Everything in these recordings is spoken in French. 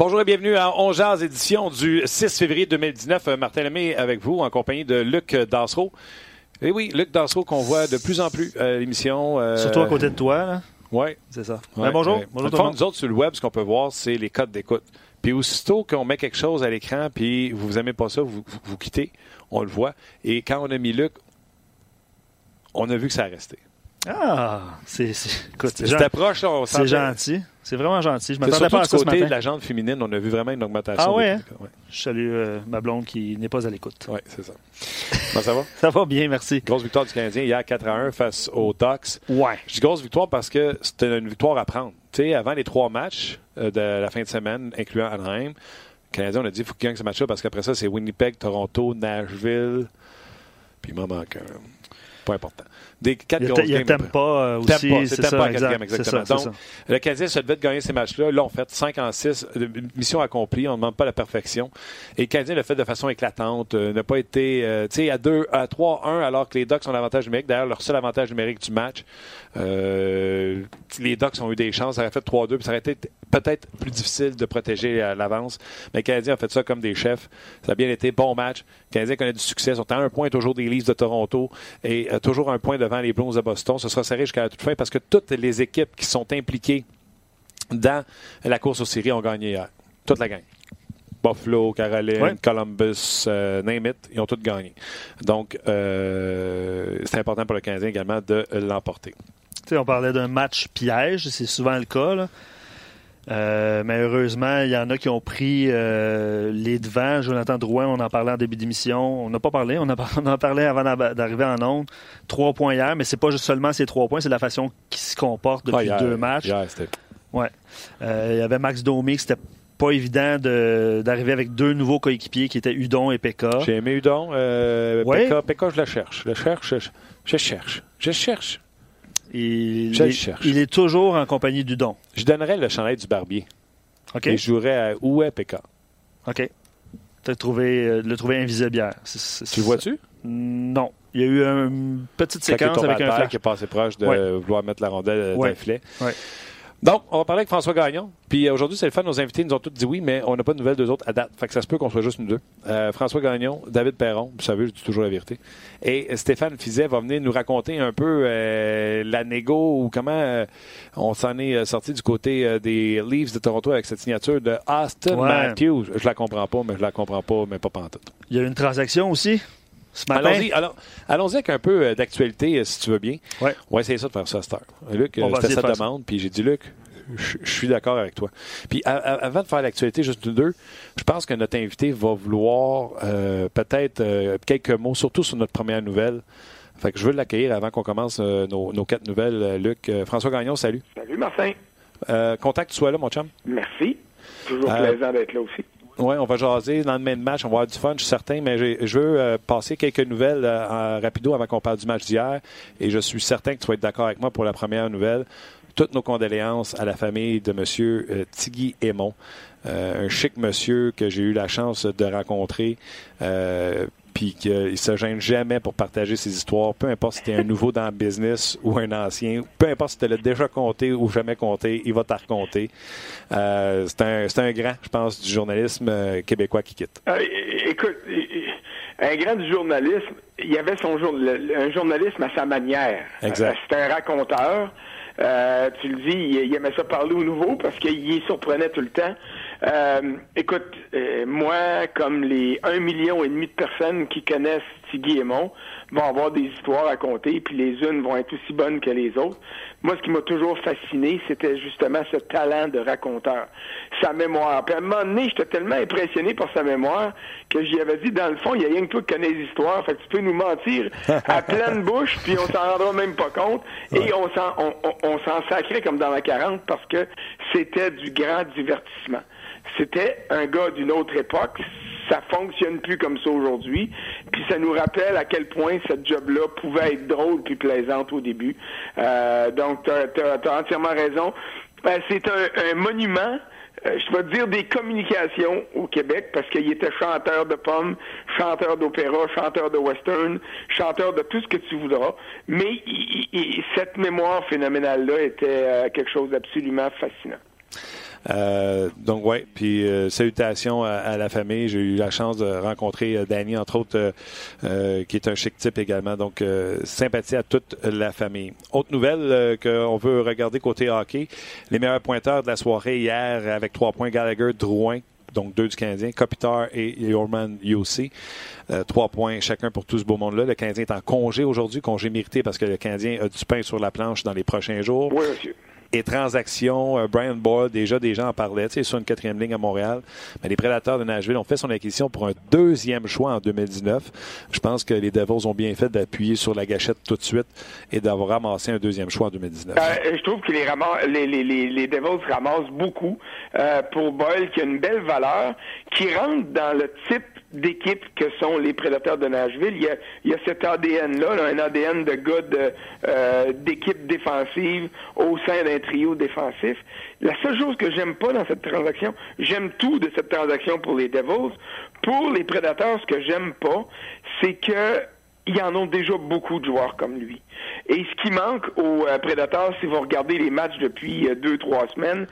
Bonjour et bienvenue à Ongeaz, édition du 6 février 2019. Euh, Martin Lemay avec vous en compagnie de Luc Dansereau. Et eh oui, Luc Dansereau qu'on voit de plus en plus à l'émission. Euh... Surtout à côté de toi, là. Oui. C'est ça. Ouais, ben, bonjour. Ouais. bonjour tout. Nous autres, sur le web, ce qu'on peut voir, c'est les codes d'écoute. Puis aussitôt qu'on met quelque chose à l'écran, puis vous aimez pas ça, vous, vous, vous, quittez, on le voit. Et quand on a mis Luc, on a vu que ça a resté. Ah, c'est C'était proche, on C'est gentil. C'est vraiment gentil. Je m'attendais pas à ça côté ce de la jante féminine, on a vu vraiment une augmentation. Ah ouais, hein? ouais. Je salue euh, ma blonde qui n'est pas à l'écoute. Oui, c'est ça. Comment ça va? ça va bien, merci. Grosse victoire du Canadien hier 4 à 1 face aux Ducks. Ouais. Je dis grosse victoire parce que c'était une victoire à prendre. Tu sais, avant les trois matchs euh, de la fin de semaine, incluant Anaheim, le Canadien, on a dit qu'il faut qu'il gagne ce match-là parce qu'après ça, c'est Winnipeg, Toronto, Nashville. Puis il m'en manque un. Pas important. Des quatre grosses games. Il pas euh, aussi. C'est pas à quatrième, exactement. Donc, le Canadien se devait de gagner ces matchs-là. Là, on fait 5 en 6. Mission accomplie. On ne demande pas la perfection. Et le Canadien l'a fait de façon éclatante. Euh, n'a pas été, euh, tu sais, à 2, à 3-1, alors que les Ducks ont l'avantage numérique. D'ailleurs, leur seul avantage numérique du match. Euh, les Ducks ont eu des chances. Ça aurait fait 3-2. Puis ça aurait été peut-être plus difficile de protéger l'avance. Mais le Canadien a fait ça comme des chefs. Ça a bien été. Bon match. Le Canadien connaît du succès. Ils sont à un point toujours des Leafs de Toronto et euh, toujours un point devant les Blues de Boston. Ce sera serré jusqu'à la toute fin parce que toutes les équipes qui sont impliquées dans la course aux séries ont gagné hier. Toute la gang. Buffalo, Caroline, Ouais. Columbus, euh, name it, ils ont tous gagné. Donc, euh, c'est important pour le Canadien également de l'emporter. Tu sais, on parlait d'un match piège, c'est souvent le cas. Là. Euh, mais heureusement, il y en a qui ont pris euh, les devants. Jonathan Drouin, on en parlait en début d'émission. On n'a pas parlé, on, a, on en parlait avant d'arriver en onde. Trois points hier, mais c'est pas juste seulement ces trois points, c'est la façon qu'ils se comportent depuis Ah, hier- deux matchs. hier, Ouais. Euh, il y avait Max Domi, c'était pas évident de- d'arriver avec deux nouveaux coéquipiers qui étaient Udon et Pekka. J'ai aimé Udon. Ouais. Pekka, Pekka, je la cherche. Je la cherche. Je, je cherche. Je cherche. Il, Je le est- cherche. il est toujours en compagnie d'Udon. Je donnerais le chandail du barbier. OK? Et je jouerais à où est Pekka. OK. Tu as trouvé, euh, le. C'est- c'est- Tu le vois-tu? Non. Il y a eu une petite séquence avec un flash. qui est passé proche de Ouais. vouloir mettre la rondelle euh, dans Ouais. le filet. Ouais. Donc, on va parler avec François Gagnon. Puis euh, aujourd'hui, c'est le fun. Nos invités nous ont tous dit oui, mais on n'a pas de nouvelles d'eux autres à date. Fait que ça se peut qu'on soit juste nous deux. Euh, François Gagnon, David Perron, vous savez, je dis toujours la vérité. Et Stéphane Fizet va venir nous raconter un peu euh, la négo ou comment euh, on s'en est sorti du côté des Leafs de Toronto avec cette signature de Austin Ouais. Matthews. Je la comprends pas, mais je la comprends pas, mais pas pantoute. Il y a eu une transaction aussi? Allons-y alors, allons-y avec un peu euh, d'actualité, euh, si tu veux bien. Ouais. On va essayer ça de faire ça à cette heure. Luc, euh, On va c'était sa demande, puis j'ai dit, Luc, je suis d'accord avec toi. Puis avant de faire l'actualité, juste nous deux, je pense que notre invité va vouloir euh, peut-être euh, quelques mots, surtout sur notre première nouvelle. Fait que je veux l'accueillir avant qu'on commence euh, nos, nos quatre nouvelles. Luc, Euh, François Gagnon, salut. Salut Martin. Euh, que tu sois là, mon chum. Merci. Toujours Euh, plaisant d'être là aussi. Oui, on va jaser dans le même match. On va avoir du fun, je suis certain, mais je veux euh, passer quelques nouvelles euh, rapido avant qu'on parle du match d'hier. Et je suis certain que tu vas être d'accord avec moi pour la première nouvelle. Toutes nos condoléances à la famille de M. Euh, Tigui Aymon, Euh, un chic monsieur que j'ai eu la chance de rencontrer. Puis qu'il se gêne jamais pour partager ses histoires, peu importe si tu es un nouveau dans le business ou un ancien, peu importe si tu l'as déjà compté ou jamais compté, il va te raconter. Euh, c'est un, grand, je pense, du journalisme euh, québécois qui quitte. Euh, écoute, un grand du journalisme, il y avait son jour, un journalisme à sa manière. Exact. C'était un raconteur. Euh, tu le dis, il, il aimait ça parler au nouveau parce qu'il surprenait tout le temps. Euh, écoute, euh, moi, comme les un million et demi de personnes qui connaissent Tigui Aymon, vont avoir des histoires à raconter, puis les unes vont être aussi bonnes que les autres. Moi, ce qui m'a toujours fasciné, c'était justement ce talent de raconteur, sa mémoire. Puis à un moment donné, j'étais tellement impressionné par sa mémoire que j'y avais dit, dans le fond, il y a rien que toi qui connais les histoires, fait que tu peux nous mentir à pleine bouche, puis on s'en rendra même pas compte, et on s'en on, on- on s'en sacrait comme dans la 40 parce que c'était du grand divertissement. C'était un gars d'une autre époque. Ça fonctionne plus comme ça aujourd'hui. Puis ça nous rappelle à quel point cette job-là pouvait être drôle puis plaisante au début. Euh, donc, tu as, entièrement raison. Euh, C'est un, un monument euh, je te dire des communications au Québec parce qu'il était chanteur de pommes, chanteur d'opéra, chanteur de western, chanteur de tout ce que tu voudras. Mais cette mémoire phénoménale-là était euh, quelque chose d'absolument fascinant. Donc, ouais, puis salutations à, la famille. J'ai eu la chance de rencontrer Danny, entre autres, qui est un chic type également. Donc, sympathie à toute la famille. Autre nouvelle qu'on veut regarder côté hockey, les meilleurs pointeurs de la soirée hier avec trois points Gallagher, Drouin, donc deux du Canadien, Kopitar et Yorman Yossi. Euh, trois points chacun pour tout ce beau monde-là. Le Canadien est en congé aujourd'hui, congé mérité parce que le Canadien a du pain sur la planche dans les prochains jours. Oui, monsieur et transactions. Euh, Brian Boyle, déjà des gens en parlaient, tu sais, sur une quatrième ligne à Montréal. Mais les Prédateurs de Nashville ont fait son acquisition pour un deuxième choix en 2019. Je pense que les Devils ont bien fait d'appuyer sur la gâchette tout de suite et d'avoir ramassé un deuxième choix en 2019. Euh, je trouve que les, les, les, les, Devils ramassent beaucoup euh, pour Boyle, qui a une belle valeur, qui rentre dans le type d'équipe que sont les prédateurs de Nashville. Il y a, il y a cet ADN-là, un ADN de gars euh, d'équipe défensive au sein d'un trio défensif. La seule chose que j'aime pas dans cette transaction, j'aime tout de cette transaction pour les Devils. Pour les prédateurs, ce que j'aime pas, c'est que il y en ont déjà beaucoup de joueurs comme lui. Et ce qui manque aux euh, prédateurs, si vous regardez les matchs depuis euh, deux, trois semaines,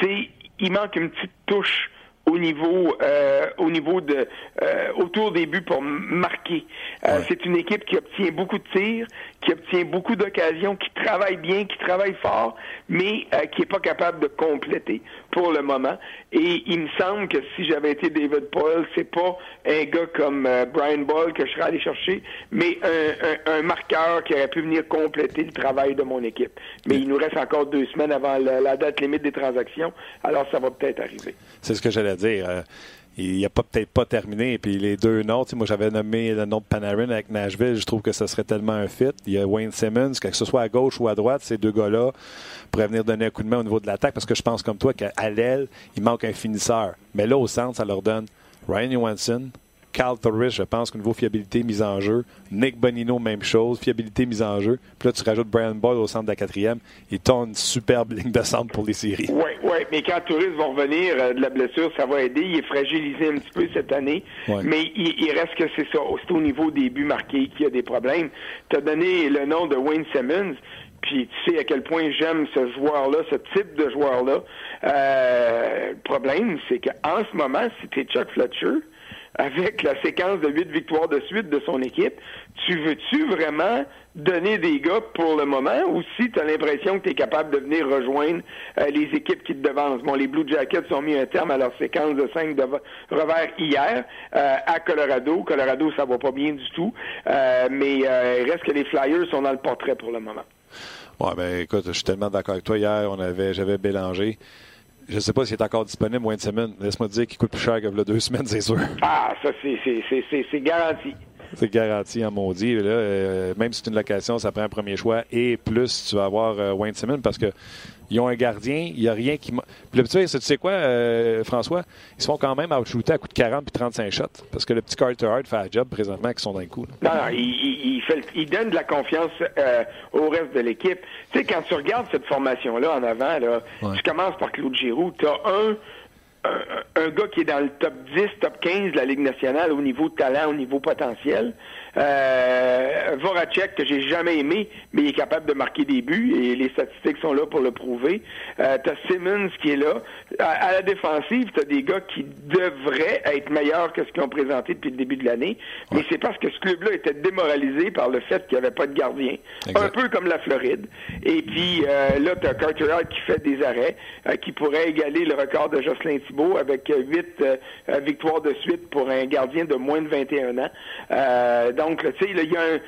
c'est il manque une petite touche au niveau euh, au niveau de euh, autour des buts pour marquer. Euh, c'est une équipe qui obtient beaucoup de tirs, qui obtient beaucoup d'occasions, qui travaille bien, qui travaille fort, mais qui est pas capable de compléter pour le moment. Et il me semble que si j'avais été David Paul, c'est pas un gars comme Brian Ball que je serais allé chercher, mais un, marqueur qui aurait pu venir compléter le travail de mon équipe. Mais il nous reste encore deux semaines avant la, la date limite des transactions, alors ça va peut-être arriver. C'est ce que j'allais dire. Euh, il n'a peut-être pas terminé. Puis les deux noms, moi j'avais nommé le nom de Panarin avec Nashville. Je trouve que ce serait tellement un fit. Il y a Wayne Simmons, que ce soit à gauche ou à droite, ces deux gars-là pourraient venir donner un coup de main au niveau de l'attaque parce que je pense comme toi qu'à l'aile, il manque un finisseur. Mais là, au centre, ça leur donne Ryan Johansson, Carl Torres, je pense qu'au niveau fiabilité mise en jeu. Nick Bonino, même chose, fiabilité mise en jeu. Puis là, tu rajoutes Brian Boyle au centre de la quatrième. Il tourne une superbe ligne de centre pour les séries. Oui, oui, mais quand Torres va revenir euh, de la blessure, ça va aider. Il est fragilisé un petit peu cette année. Mais il, reste que c'est ça. C'est au niveau des buts marqués qu'il y a des problèmes. Tu as donné le nom de Wayne Simmons. Puis tu sais à quel point j'aime ce joueur-là, ce type de joueur-là. Euh, le problème, c'est qu'en ce moment, si tu Chuck Fletcher, avec la séquence de huit victoires de suite de son équipe, tu veux-tu vraiment donner des gars pour le moment ou si tu as l'impression que tu es capable de venir rejoindre euh, les équipes qui te devancent? Bon, les Blue Jackets ont mis un terme à leur séquence de cinq revers hier euh, à Colorado. Colorado, ça va pas bien du tout, euh, mais il reste que les Flyers sont dans le portrait pour le moment. Ouais, ben écoute, je suis tellement d'accord avec toi. Hier, on avait, j'avais Bélanger. Je ne sais pas s'il est encore disponible, Wayne Simmons. Laisse-moi te dire qu'il coûte plus cher que le deux semaines, c'est sûr. Ah, ça, c'est garanti. C'est garanti en maudit. Là, euh, même si c'est une location, ça prend un premier choix. Et plus, tu vas avoir euh, Wayne Simmons parce que ils ont un gardien, il n'y a rien qui. Puis le petit, tu sais quoi, euh, François? Ils se font quand même outshooter à coup de 40 puis 35 shots. Parce que le petit Carter Hart fait un job présentement qui sont dans le coup. Non, non, il, fait, il, donne de la confiance euh, au reste de l'équipe. Tu sais, quand tu regardes cette formation-là en avant, là, tu commences par Claude Giroux, tu as un un, gars qui est dans le top 10, top 15 de la Ligue nationale au niveau de talent, au niveau potentiel. Euh, Voracek, que j'ai jamais aimé, mais il est capable de marquer des buts et les statistiques sont là pour le prouver. Euh, t'as Simmons qui est là. À, la défensive, t'as des gars qui devraient être meilleurs que ce qu'ils ont présenté depuis le début de l'année, mais c'est parce que ce club-là était démoralisé par le fait qu'il n'y avait pas de gardien. Un peu comme la Floride. Et puis euh, là, t'as Carter qui fait des arrêts, euh, qui pourrait égaler le record de Jocelyn Thibault avec huit euh, victoires de suite pour un gardien de moins de 21 ans. Donc, tu sais, il y a un,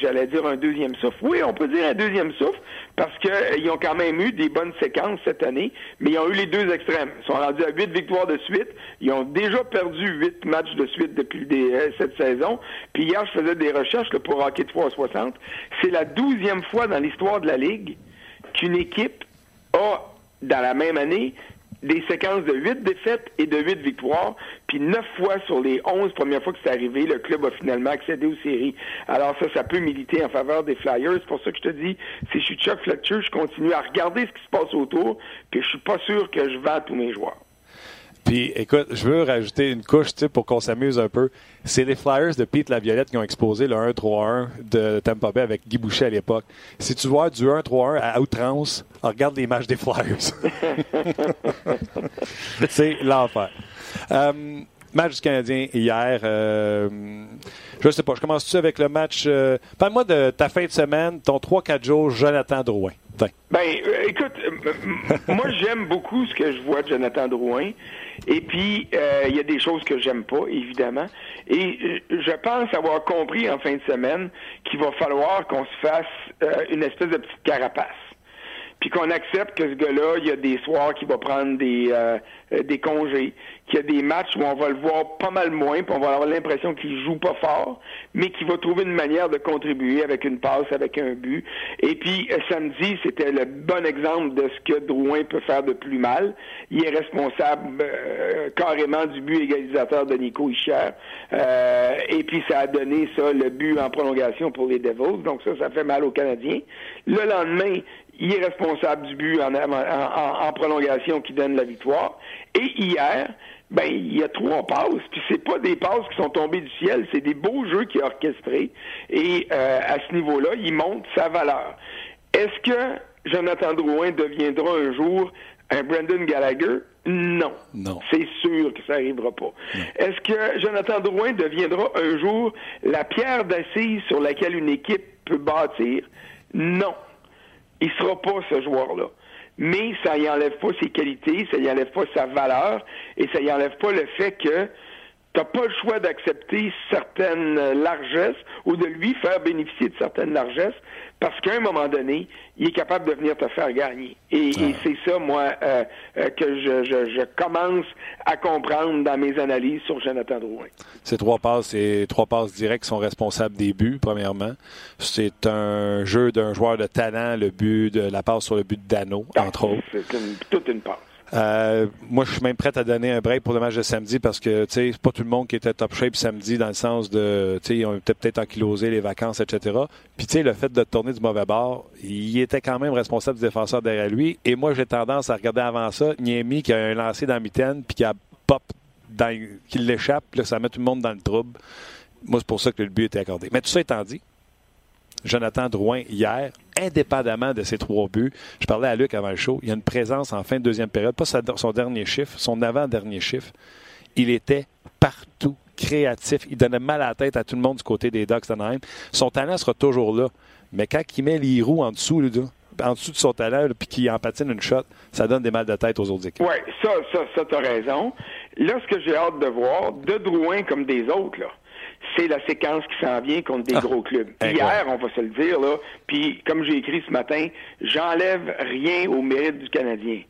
j'allais dire un deuxième souffle. Oui, on peut dire un deuxième souffle parce qu'ils euh, ont quand même eu des bonnes séquences cette année, mais ils ont eu les deux extrêmes. Ils sont rendus à huit victoires de suite. Ils ont déjà perdu huit matchs de suite depuis euh, cette saison. Puis hier, je faisais des recherches pour Hockey 360. C'est la douzième fois dans l'histoire de la Ligue qu'une équipe a, dans la même année, des séquences de huit défaites et de huit victoires, puis neuf fois sur les onze premières fois que c'est arrivé, le club a finalement accédé aux séries. Alors ça, ça peut militer en faveur des Flyers. C'est pour ça que je te dis, si je suis Chuck Fletcher, je continue à regarder ce qui se passe autour, puis je suis pas sûr que je vends tous mes joueurs. Puis, écoute, je veux rajouter une couche pour qu'on s'amuse un peu. C'est les Flyers de Pete Laviolette qui ont exposé le 1-3-1 de Tampa Bay avec Guy Boucher à l'époque. Si tu vois du 1-3-1 à outrance, regarde les matchs des Flyers. c'est l'enfer. Euh, match du Canadien hier. Euh, je sais pas, je commence-tu avec le match. Euh, parle-moi de ta fin de semaine, ton 3-4 jours, Jonathan Drouin. Ben, euh, écoute, moi j'aime beaucoup ce que je vois de Jonathan Drouin. Et puis, il y a des choses que j'aime pas, évidemment. Et je pense avoir compris en fin de semaine qu'il va falloir qu'on se fasse une espèce de petite carapace puis qu'on accepte que ce gars-là, il y a des soirs qu'il va prendre des, euh, euh, des congés, qu'il y a des matchs où on va le voir pas mal moins, puis on va avoir l'impression qu'il joue pas fort, mais qu'il va trouver une manière de contribuer avec une passe, avec un but. Et puis euh, samedi, c'était le bon exemple de ce que Drouin peut faire de plus mal. Il est responsable carrément du but égalisateur de Nico Ischer. et puis ça a donné ça, le but en prolongation pour les Devils. Donc ça, ça fait mal aux Canadiens. Le lendemain, il est responsable du but en, prolongation qui donne la victoire. Et hier, ben il y a trois passes, puis c'est pas des passes qui sont tombées du ciel, c'est des beaux jeux qui est orchestrés. Et euh, à ce niveau-là, il montre sa valeur. Est-ce que Jonathan Drouin deviendra un jour un Brandon Gallagher? Non. Non. C'est sûr que ça n'arrivera pas. Est-ce que Jonathan Drouin deviendra un jour la pierre d'assise sur laquelle une équipe peut bâtir? Non. Il sera pas ce joueur-là. Mais ça y enlève pas ses qualités, ça y enlève pas sa valeur et ça y enlève pas le fait que tu n'as pas le choix d'accepter certaines largesses ou de lui faire bénéficier de certaines largesses parce qu'à un moment donné, il est capable de venir te faire gagner. Et, c'est ça, moi, euh, euh, que je, je, commence à comprendre dans mes analyses sur Jonathan Drouin. Ces trois passes, ces trois passes directes sont responsables des buts, premièrement. C'est un jeu d'un joueur de talent, le but de la passe sur le but de Dano, ah, entre autres. C'est toute une passe. Euh, moi, je suis même prêt à donner un break pour le match de samedi parce que, c'est pas tout le monde qui était top shape samedi dans le sens de, ils ont peut-être ankylosé les vacances, etc. Puis, le fait de tourner du mauvais bord, il était quand même responsable du défenseur derrière lui. Et moi, j'ai tendance à regarder avant ça Niemi qui a un lancé dans la mitaine puis qui a pop, qui l'échappe, ça met tout le monde dans le trouble. Moi, c'est pour ça que le but était accordé. Mais tout ça étant dit, Jonathan Drouin hier, indépendamment de ses trois buts. Je parlais à Luc avant le show. Il y a une présence en fin de deuxième période, pas son dernier chiffre, son avant-dernier chiffre. Il était partout, créatif. Il donnait mal à la tête à tout le monde du côté des Ducks d'Anaheim. Son talent sera toujours là. Mais quand il met les roues en dessous, en dessous de son talent, puis qu'il en patine une shot, ça donne des mal de tête aux autres équipes. Oui, ça, ça, ça, t'as raison. Là, ce que j'ai hâte de voir, de Drouin comme des autres, là, c'est la séquence qui s'en vient contre des ah. gros clubs. Hier, on va se le dire, là, puis comme j'ai écrit ce matin, j'enlève rien au mérite du Canadien.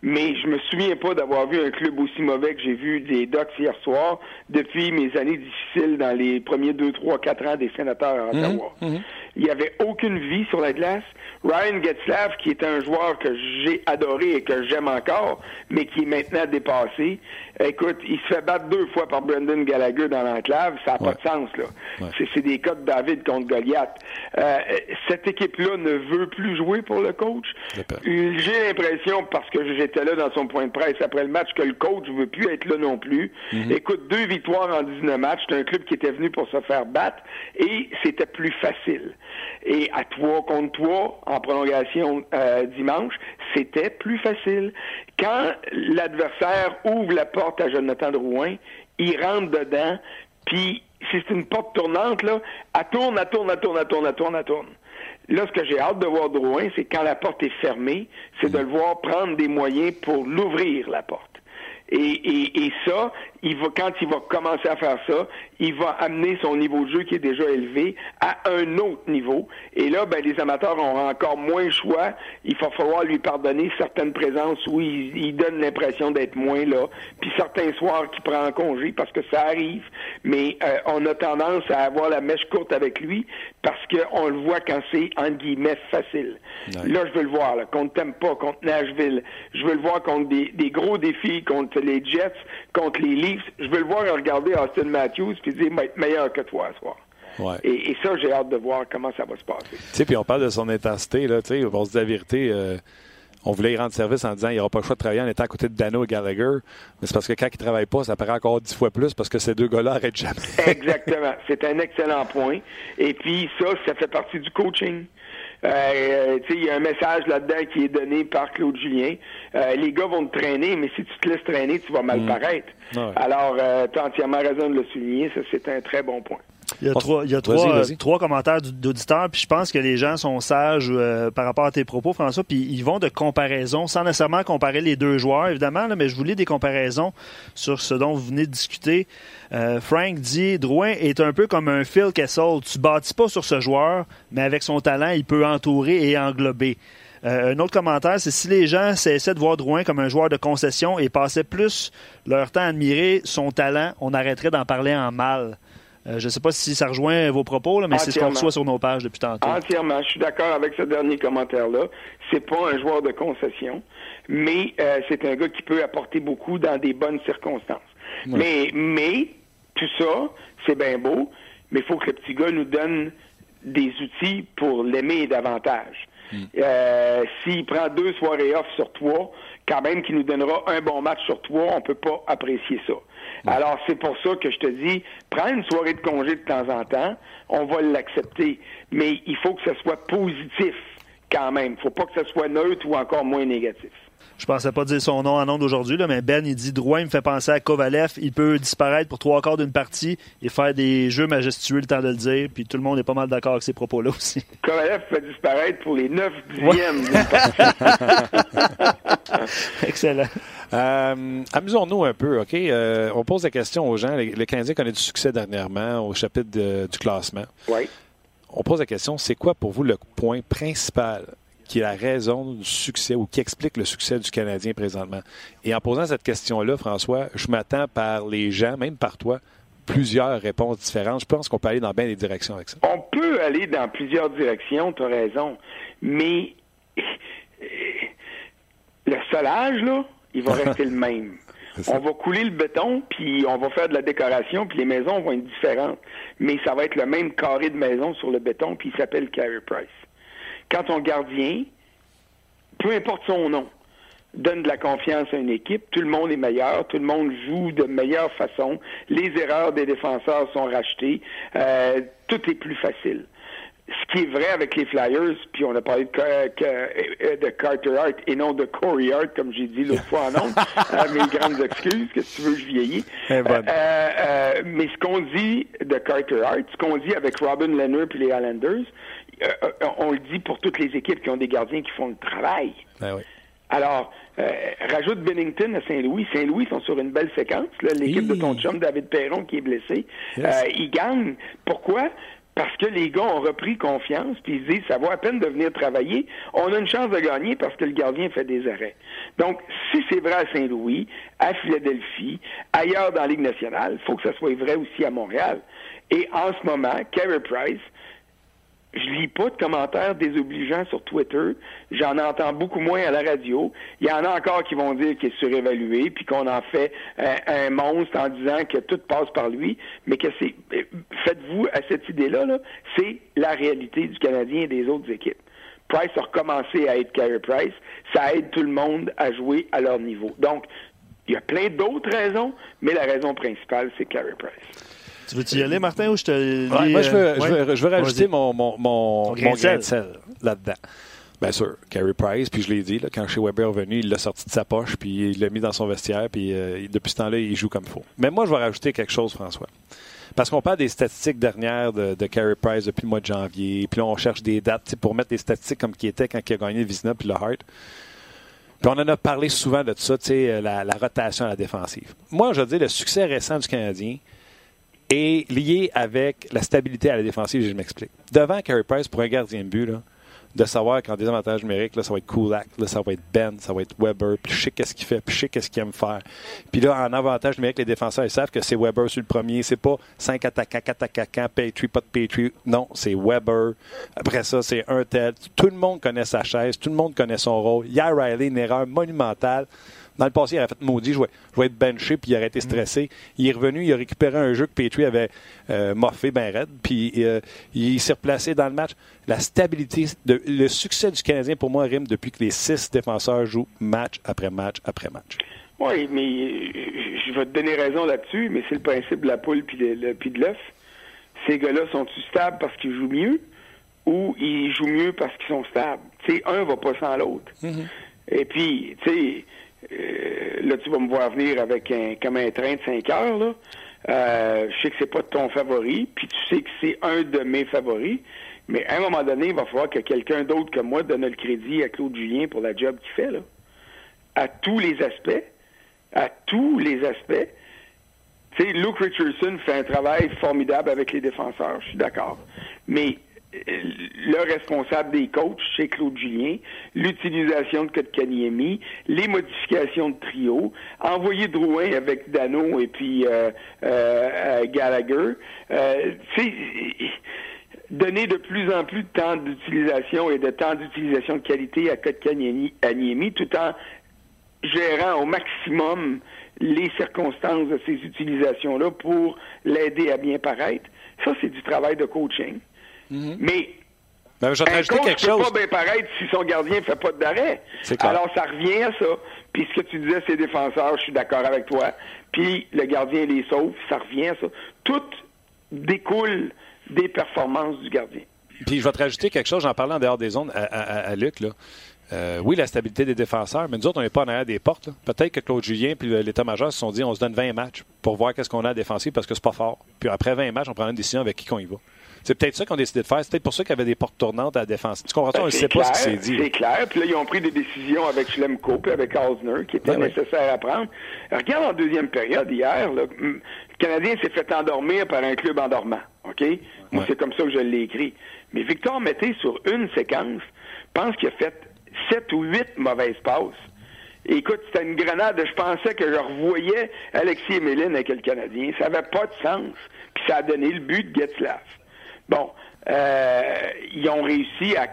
Mais je me souviens pas d'avoir vu un club aussi mauvais que j'ai vu des Ducks hier soir depuis mes années difficiles dans les premiers deux, trois, quatre ans des sénateurs à mhm, Ottawa. Mhm. Il n'y avait aucune vie sur la glace. Ryan Getzlav, qui est un joueur que j'ai adoré et que j'aime encore, mais qui est maintenant dépassé, écoute, il se fait battre deux fois par Brendan Gallagher dans l'enclave, ça n'a pas de sens, là. C'est des cas de David contre Goliath. Euh, cette équipe-là ne veut plus jouer pour le coach. J'ai l'impression, parce que j'étais là dans son point de presse après le match, que le coach ne veut plus être là non plus. Mhm. Écoute, deux victoires en 19 matchs, c'est un club qui était venu pour se faire battre, et c'était plus facile. Et à toi contre toi, en prolongation euh, dimanche, c'était plus facile. Quand l'adversaire ouvre la porte à Jonathan Drouin, il rentre dedans, puis c'est une porte tournante, là, elle tourne, elle tourne, elle tourne, elle tourne, elle tourne, tourne. Là, ce que j'ai hâte de voir Drouin, c'est quand la porte est fermée, c'est de le voir prendre des moyens pour l'ouvrir, la porte. Et, ça, il va, quand il va commencer à faire ça, il va amener son niveau de jeu qui est déjà élevé à un autre niveau. Et là, ben, les amateurs auront encore moins le choix. Il va falloir lui pardonner certaines présences où il, il donne l'impression d'être moins là. Puis certains soirs qu'il prend en congé parce que ça arrive. Mais euh, on a tendance à avoir la mèche courte avec lui parce qu'on le voit quand c'est, entre guillemets, facile. Là, je veux le voir, là, contre Tampa, contre Nashville. Je veux le voir contre des, des gros défis, contre les Jets, contre les Leafs. Je veux le voir regarder Austin Matthews puis dire, être meilleur que toi ce soir. Et, ça, j'ai hâte de voir comment ça va se passer. Tu sais, puis on parle de son intensité, là, tu sais, on se dire la vérité. Euh, on voulait y rendre service en disant qu'il n'y aura pas le choix de travailler en étant à côté de Dano et Gallagher. Mais c'est parce que quand ils ne travaillent pas, ça paraît encore dix fois plus parce que ces deux gars-là n'arrêtent jamais. Exactement. C'est un excellent point. Et puis, ça, ça fait partie du coaching. Euh, il y a un message là-dedans qui est donné par Claude Julien. Euh, les gars vont te traîner, mais si tu te laisses traîner, tu vas mal mm. paraître. Ah Alors, euh, tu as entièrement raison de le souligner. Ça, c'est un très bon point. Il y a, trois, il y a trois, commentaires d'auditeurs, puis je pense que les gens sont sages euh, par rapport à tes propos, François, puis ils vont de comparaison, sans nécessairement comparer les deux joueurs, évidemment, mais je voulais des comparaisons sur ce dont vous venez de discuter. Euh, Frank dit Drouin est un peu comme un Phil Kessel. Tu bâtis pas sur ce joueur, mais avec son talent, il peut entourer et englober. Euh, un autre commentaire, c'est si les gens cessaient de voir Drouin comme un joueur de concession et passaient plus leur temps à admirer son talent, on arrêterait d'en parler en mal. Euh, je ne sais pas si ça rejoint vos propos, mais c'est ce qu'on reçoit sur nos pages depuis tantôt. Entièrement. Je suis d'accord avec ce dernier commentaire-là. C'est pas un joueur de concession, mais euh, c'est un gars qui peut apporter beaucoup dans des bonnes circonstances. Mais, mais, tout ça, c'est bien beau, mais il faut que le petit gars nous donne des outils pour l'aimer davantage. Hmm. Euh, s'il prend deux soirées off sur trois, quand même qu'il nous donnera un bon match sur trois, on peut pas apprécier ça. Alors, c'est pour ça que je te dis, prends une soirée de congé de temps en temps, on va l'accepter. Mais il faut que ce soit positif quand même. Il faut pas que ce soit neutre ou encore moins négatif. Je pensais pas dire son nom en nom d'aujourd'hui, mais Ben, il dit Drouin me fait penser à Kovalev. Il peut disparaître pour trois quarts d'une partie et faire des jeux majestueux, le temps de le dire. Puis tout le monde est pas mal d'accord avec ces propos-là aussi. Kovalev fait disparaître pour les neuf dixièmes. Excellent. Euh, amusons-nous un peu, OK? Euh, on pose la question aux gens. Le Canadien connaît du succès dernièrement au chapitre du classement. Oui. On pose la question, c'est quoi pour vous le point principal qui est la raison du succès ou qui explique le succès du Canadien présentement? Et en posant cette question-là, François, je m'attends par les gens, même par toi, plusieurs réponses différentes. Je pense qu'on peut aller dans bien des directions avec ça. On peut aller dans plusieurs directions, tu as raison. Mais le solage, là, il va rester le même. On va couler le béton, puis on va faire de la décoration, puis les maisons vont être différentes. Mais ça va être le même carré de maison sur le béton, puis il s'appelle Carey Price. Quand ton gardien, peu importe son nom, donne de la confiance à une équipe, tout le monde est meilleur, tout le monde joue de meilleure façon, les erreurs des défenseurs sont rachetées, euh, tout est plus facile ce qui est vrai avec les Flyers, puis on a parlé de, euh, de Carter Hart et non de Corey Hart, comme j'ai dit l'autre fois en ondes. euh, mes grandes excuses, que tu veux, je vieillis. Euh, euh, mais ce qu'on dit de Carter Hart, ce qu'on dit avec Robin Leonard puis les Islanders, on le dit pour toutes les équipes qui ont des gardiens qui font le travail. Ben oui. Alors, rajoute Bennington à Saint-Louis. Saint-Louis sont sur une belle séquence. L'équipe de ton chum, David Perron, qui est blessé, ils gagnent. Pourquoi? Parce que les gars ont repris confiance, puis ils disent, ça vaut à peine de venir travailler, on a une chance de gagner parce que le gardien fait des arrêts. Donc, si c'est vrai à Saint-Louis, à Philadelphie, ailleurs dans la Ligue nationale, il faut que ça soit vrai aussi à Montréal. Et en ce moment, Carey Price, je lis pas de commentaires désobligeants sur Twitter. J'en entends beaucoup moins à la radio. Il y en a encore qui vont dire qu'il est surévalué, puis qu'on en fait un, monstre en disant que tout passe par lui. Mais que c'est, faites-vous à cette idée-là, -là, c'est la réalité du Canadien et des autres équipes. Price a recommencé à être Carey Price. Ça aide tout le monde à jouer à leur niveau. Donc, il y a plein d'autres raisons, mais la raison principale, c'est Carey Price. Tu veux y aller, Martin, ou je te ouais, Moi, je veux, je veux, je veux rajouter mon, mon, mon, grain de sel là-dedans. Bien sûr, Carey Price, puis je l'ai dit, là, quand chez Weber est revenu, il l'a sorti de sa poche, puis il l'a mis dans son vestiaire, puis euh, depuis ce temps-là, il joue comme il faut. Mais moi, je vais rajouter quelque chose, François. Parce qu'on parle des statistiques dernières de, de Carey Price depuis le mois de janvier, puis là, on cherche des dates pour mettre des statistiques comme qui était quand il a gagné Vizina puis le Hart. Puis on en a parlé souvent de ça, tu sais, la, la rotation à la défensive. Moi, je veux dire, le succès récent du Canadien, est lié avec la stabilité à la défensive, je m'explique. Devant Carey Price, pour un gardien de but, là, de savoir qu'en désavantage numérique, là, ça va être Kulak, là, ça va être Ben, ça va être Weber, puis je sais qu'est-ce qu'il fait, puis je sais qu'est-ce qu'il aime faire. Puis là, en avantage numérique, les défenseurs, ils savent que c'est Weber sur le premier. C'est pas 5 attaquants, 4 attaquants, Petrie, pas de Petrie. Non, c'est Weber. Après ça, c'est un tel. Tout le monde connaît sa chaise, tout le monde connaît son rôle. A Riley, une erreur monumentale Dans le passé, il avait fait maudit, je vais, être benché, puis il aurait été stressé. Il est revenu, il a récupéré un jeu que Petrie avait euh, moffé ben raide, puis euh, il s'est replacé dans le match. La stabilité, le succès du Canadien, pour moi, rime depuis que les six défenseurs jouent match après match après match. Oui, mais je vais te donner raison là-dessus, mais c'est le principe de la poule puis de, de l'œuf. Ces gars-là sont-ils stables parce qu'ils jouent mieux ou ils jouent mieux parce qu'ils sont stables? Tu un va pas sans l'autre. Mm-hmm. Et puis, tu sais, euh, là, tu vas me voir venir avec un comme un train de 5 heures, là. Euh, je sais que c'est pas ton favori, puis tu sais que c'est un de mes favoris. Mais à un moment donné, il va falloir que quelqu'un d'autre que moi donne le crédit à Claude Julien pour la job qu'il fait, là. À tous les aspects. À tous les aspects. Tu sais, Luke Richardson fait un travail formidable avec les défenseurs, je suis d'accord. Mais le responsable des coachs chez Claude Julien, l'utilisation de Kotkaniemi, les modifications de trio, envoyer Drouin avec Dano et puis euh, euh, Gallagher. Euh, donner de plus en plus de temps d'utilisation et de temps d'utilisation de qualité à Kotkaniemi tout en gérant au maximum les circonstances de ces utilisations-là pour l'aider à bien paraître. Ça, c'est du travail de coaching. Mhm. Mais ben, je un coach quelque chose. pas bien paraître si son gardien ne fait pas d'arrêt. Alors, ça revient à ça. Puis ce que tu disais, c'est défenseurs, je suis d'accord avec toi. Puis le gardien les sauve, ça revient à ça. Tout découle des performances du gardien. Puis je vais te rajouter quelque chose, j'en parlais en dehors des zones à, Luc. Là. Euh, oui, la stabilité des défenseurs, mais nous autres, on n'est pas en arrière des portes. Peut-être que Claude Julien et l'état-major se sont dit on se donne 20 matchs pour voir qu'est-ce qu'on a à défensive parce que c'est pas fort. Puis après 20 matchs, on prend une décision avec qui qu'on y va. C'est peut-être ça qu'on a décidé de faire. C'est peut-être pour ça qu'il y avait des portes tournantes à la défense. Tu comprends? Ben, on ne sait pas ce qui s'est dit. C'est clair. Puis là, ils ont pris des décisions avec Schlemko et avec Osner qui étaient ben nécessaires à prendre. regarde en deuxième période, hier, le Canadien s'est fait endormir par un club endormant. OK? Moi, c'est comme ça que je l'ai écrit. Mais Victor Mété, sur une séquence, pense qu'il a fait sept ou huit mauvaises passes. écoute, c'était une grenade. Je pensais que je revoyais Alexis et Méline avec le Canadien. Ça n'avait pas de sens. Puis ça a donné le but de Getzlaff. Bon, euh, ils ont réussi à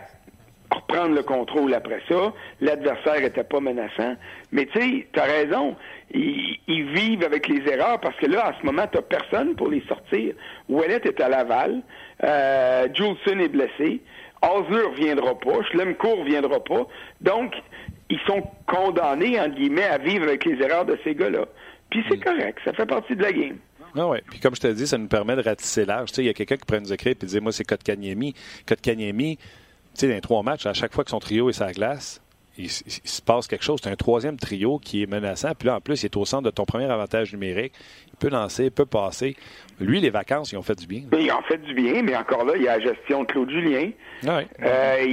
reprendre le contrôle après ça. L'adversaire était pas menaçant. Mais tu sais, tu as raison. Ils, vivent avec les erreurs parce que là, à ce moment, tu personne pour les sortir. Ouellet est à Laval. Euh, Juleson est blessé. Osler reviendra pas. Schlemcourt reviendra pas. Donc, ils sont condamnés, en guillemets, à vivre avec les erreurs de ces gars-là. Puis c'est mm. correct. Ça fait partie de la game. Ah ouais. Puis comme je te dis, ça nous permet de ratisser l'âge. Tu sais, il y a quelqu'un qui pourrait nous écrire et dire Moi, c'est Kotkaniemi. Kotkaniemi, tu sais, dans les trois matchs, à chaque fois que son trio est la glace, il, se passe quelque chose. C'est un troisième trio qui est menaçant. Puis là, en plus, il est au centre de ton premier avantage numérique. Il peut lancer, il peut passer. Lui, les vacances, ils ont fait du bien. Ils ont fait du bien, mais encore là, il y a la gestion de Claude Julien. Euh,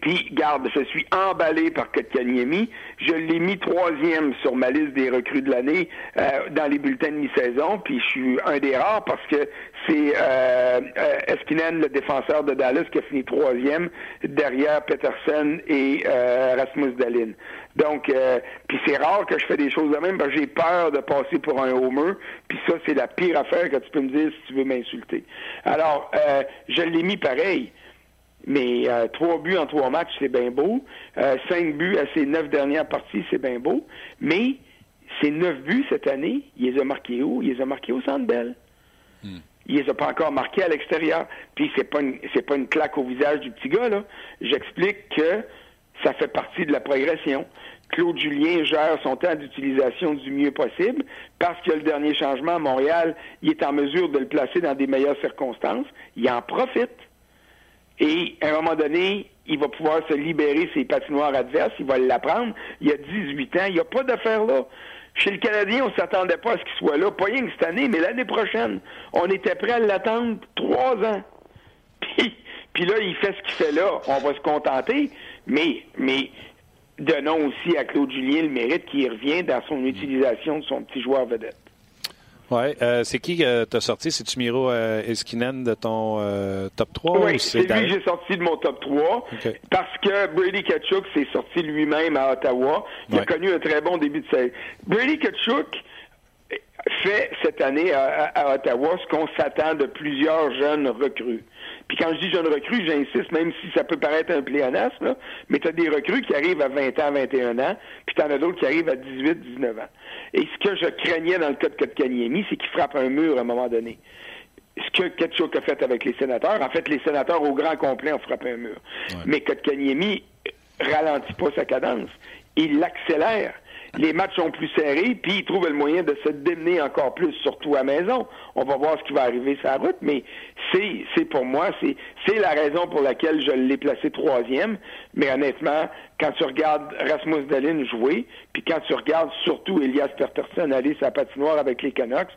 puis, garde, je suis emballé par Kotkaniemi. Je l'ai mis troisième sur ma liste des recrues de l'année euh, dans les bulletins de mi-saison. Puis je suis un des rares parce que c'est euh, euh, Eskinen, le défenseur de Dallas, qui a fini troisième derrière Peterson et Rasmus Dalin. Donc, puis c'est rare que je fais des choses de même parce que j'ai peur de passer pour un homer. Puis ça, c'est la pire affaire que tu peux me dire si tu veux m'insulter. Alors, je l'ai mis pareil. Mais euh, trois buts en trois matchs, c'est bien beau. Euh, cinq buts à ses neuf dernières parties, c'est bien beau. Mais ces neuf buts cette année, il les a marqués où? Il les a marqués au Centre Bell. Hmm. Il les a pas encore marqués à l'extérieur. Puis c'est pas une, c'est pas une claque au visage du petit gars, là. J'explique que ça fait partie de la progression. Claude Julien gère son temps d'utilisation du mieux possible parce que le dernier changement à Montréal, il est en mesure de le placer dans des meilleures circonstances. Il en profite. Et à un moment donné, il va pouvoir se libérer ses patinoires adverses, il va l'apprendre. Il a 18 ans, il n'y a pas d'affaire là. Chez le Canadien, on ne s'attendait pas à ce qu'il soit là, pas rien que cette année, mais l'année prochaine. On était prêt à l'attendre trois ans. Puis, puis là, il fait ce qu'il fait là. On va se contenter, mais, mais donnons aussi à Claude Julien le mérite qui revient dans son utilisation de son petit joueur vedette. Oui. Euh, c'est qui euh, t'as sorti? C'est-tu Miro euh, Eskinen de ton euh, top 3? Oui, c'est lui que j'ai sorti de mon top 3 parce que Brady Kachuk s'est sorti lui-même à Ottawa. Il a connu un très bon début de saison. Brady Kachuk fait cette année à, Ottawa ce qu'on s'attend de plusieurs jeunes recrues. Puis quand je dis jeunes recrues, j'insiste, même si ça peut paraître un pléonasme, mais tu as des recrues qui arrivent à 20 ans, 21 ans, puis tu en as d'autres qui arrivent à 18, 19 ans. Et ce que je craignais dans le cas de Kotkaniemi, c'est qu'il frappe un mur à un moment donné. Ce que Ketchuk a fait avec les sénateurs, en fait, les sénateurs au grand complet ont frappé un mur. Mais Kotkaniemi ralentit pas sa cadence. Il l'accélère les matchs sont plus serrés, puis il trouve le moyen de se démener encore plus, surtout à maison. On va voir ce qui va arriver sur la route, mais c'est, pour moi, c'est, la raison pour laquelle je l'ai placé troisième. Mais honnêtement, quand tu regardes Rasmus Dahlin jouer, puis quand tu regardes surtout Elias Peterson aller sa patinoire avec les Canucks,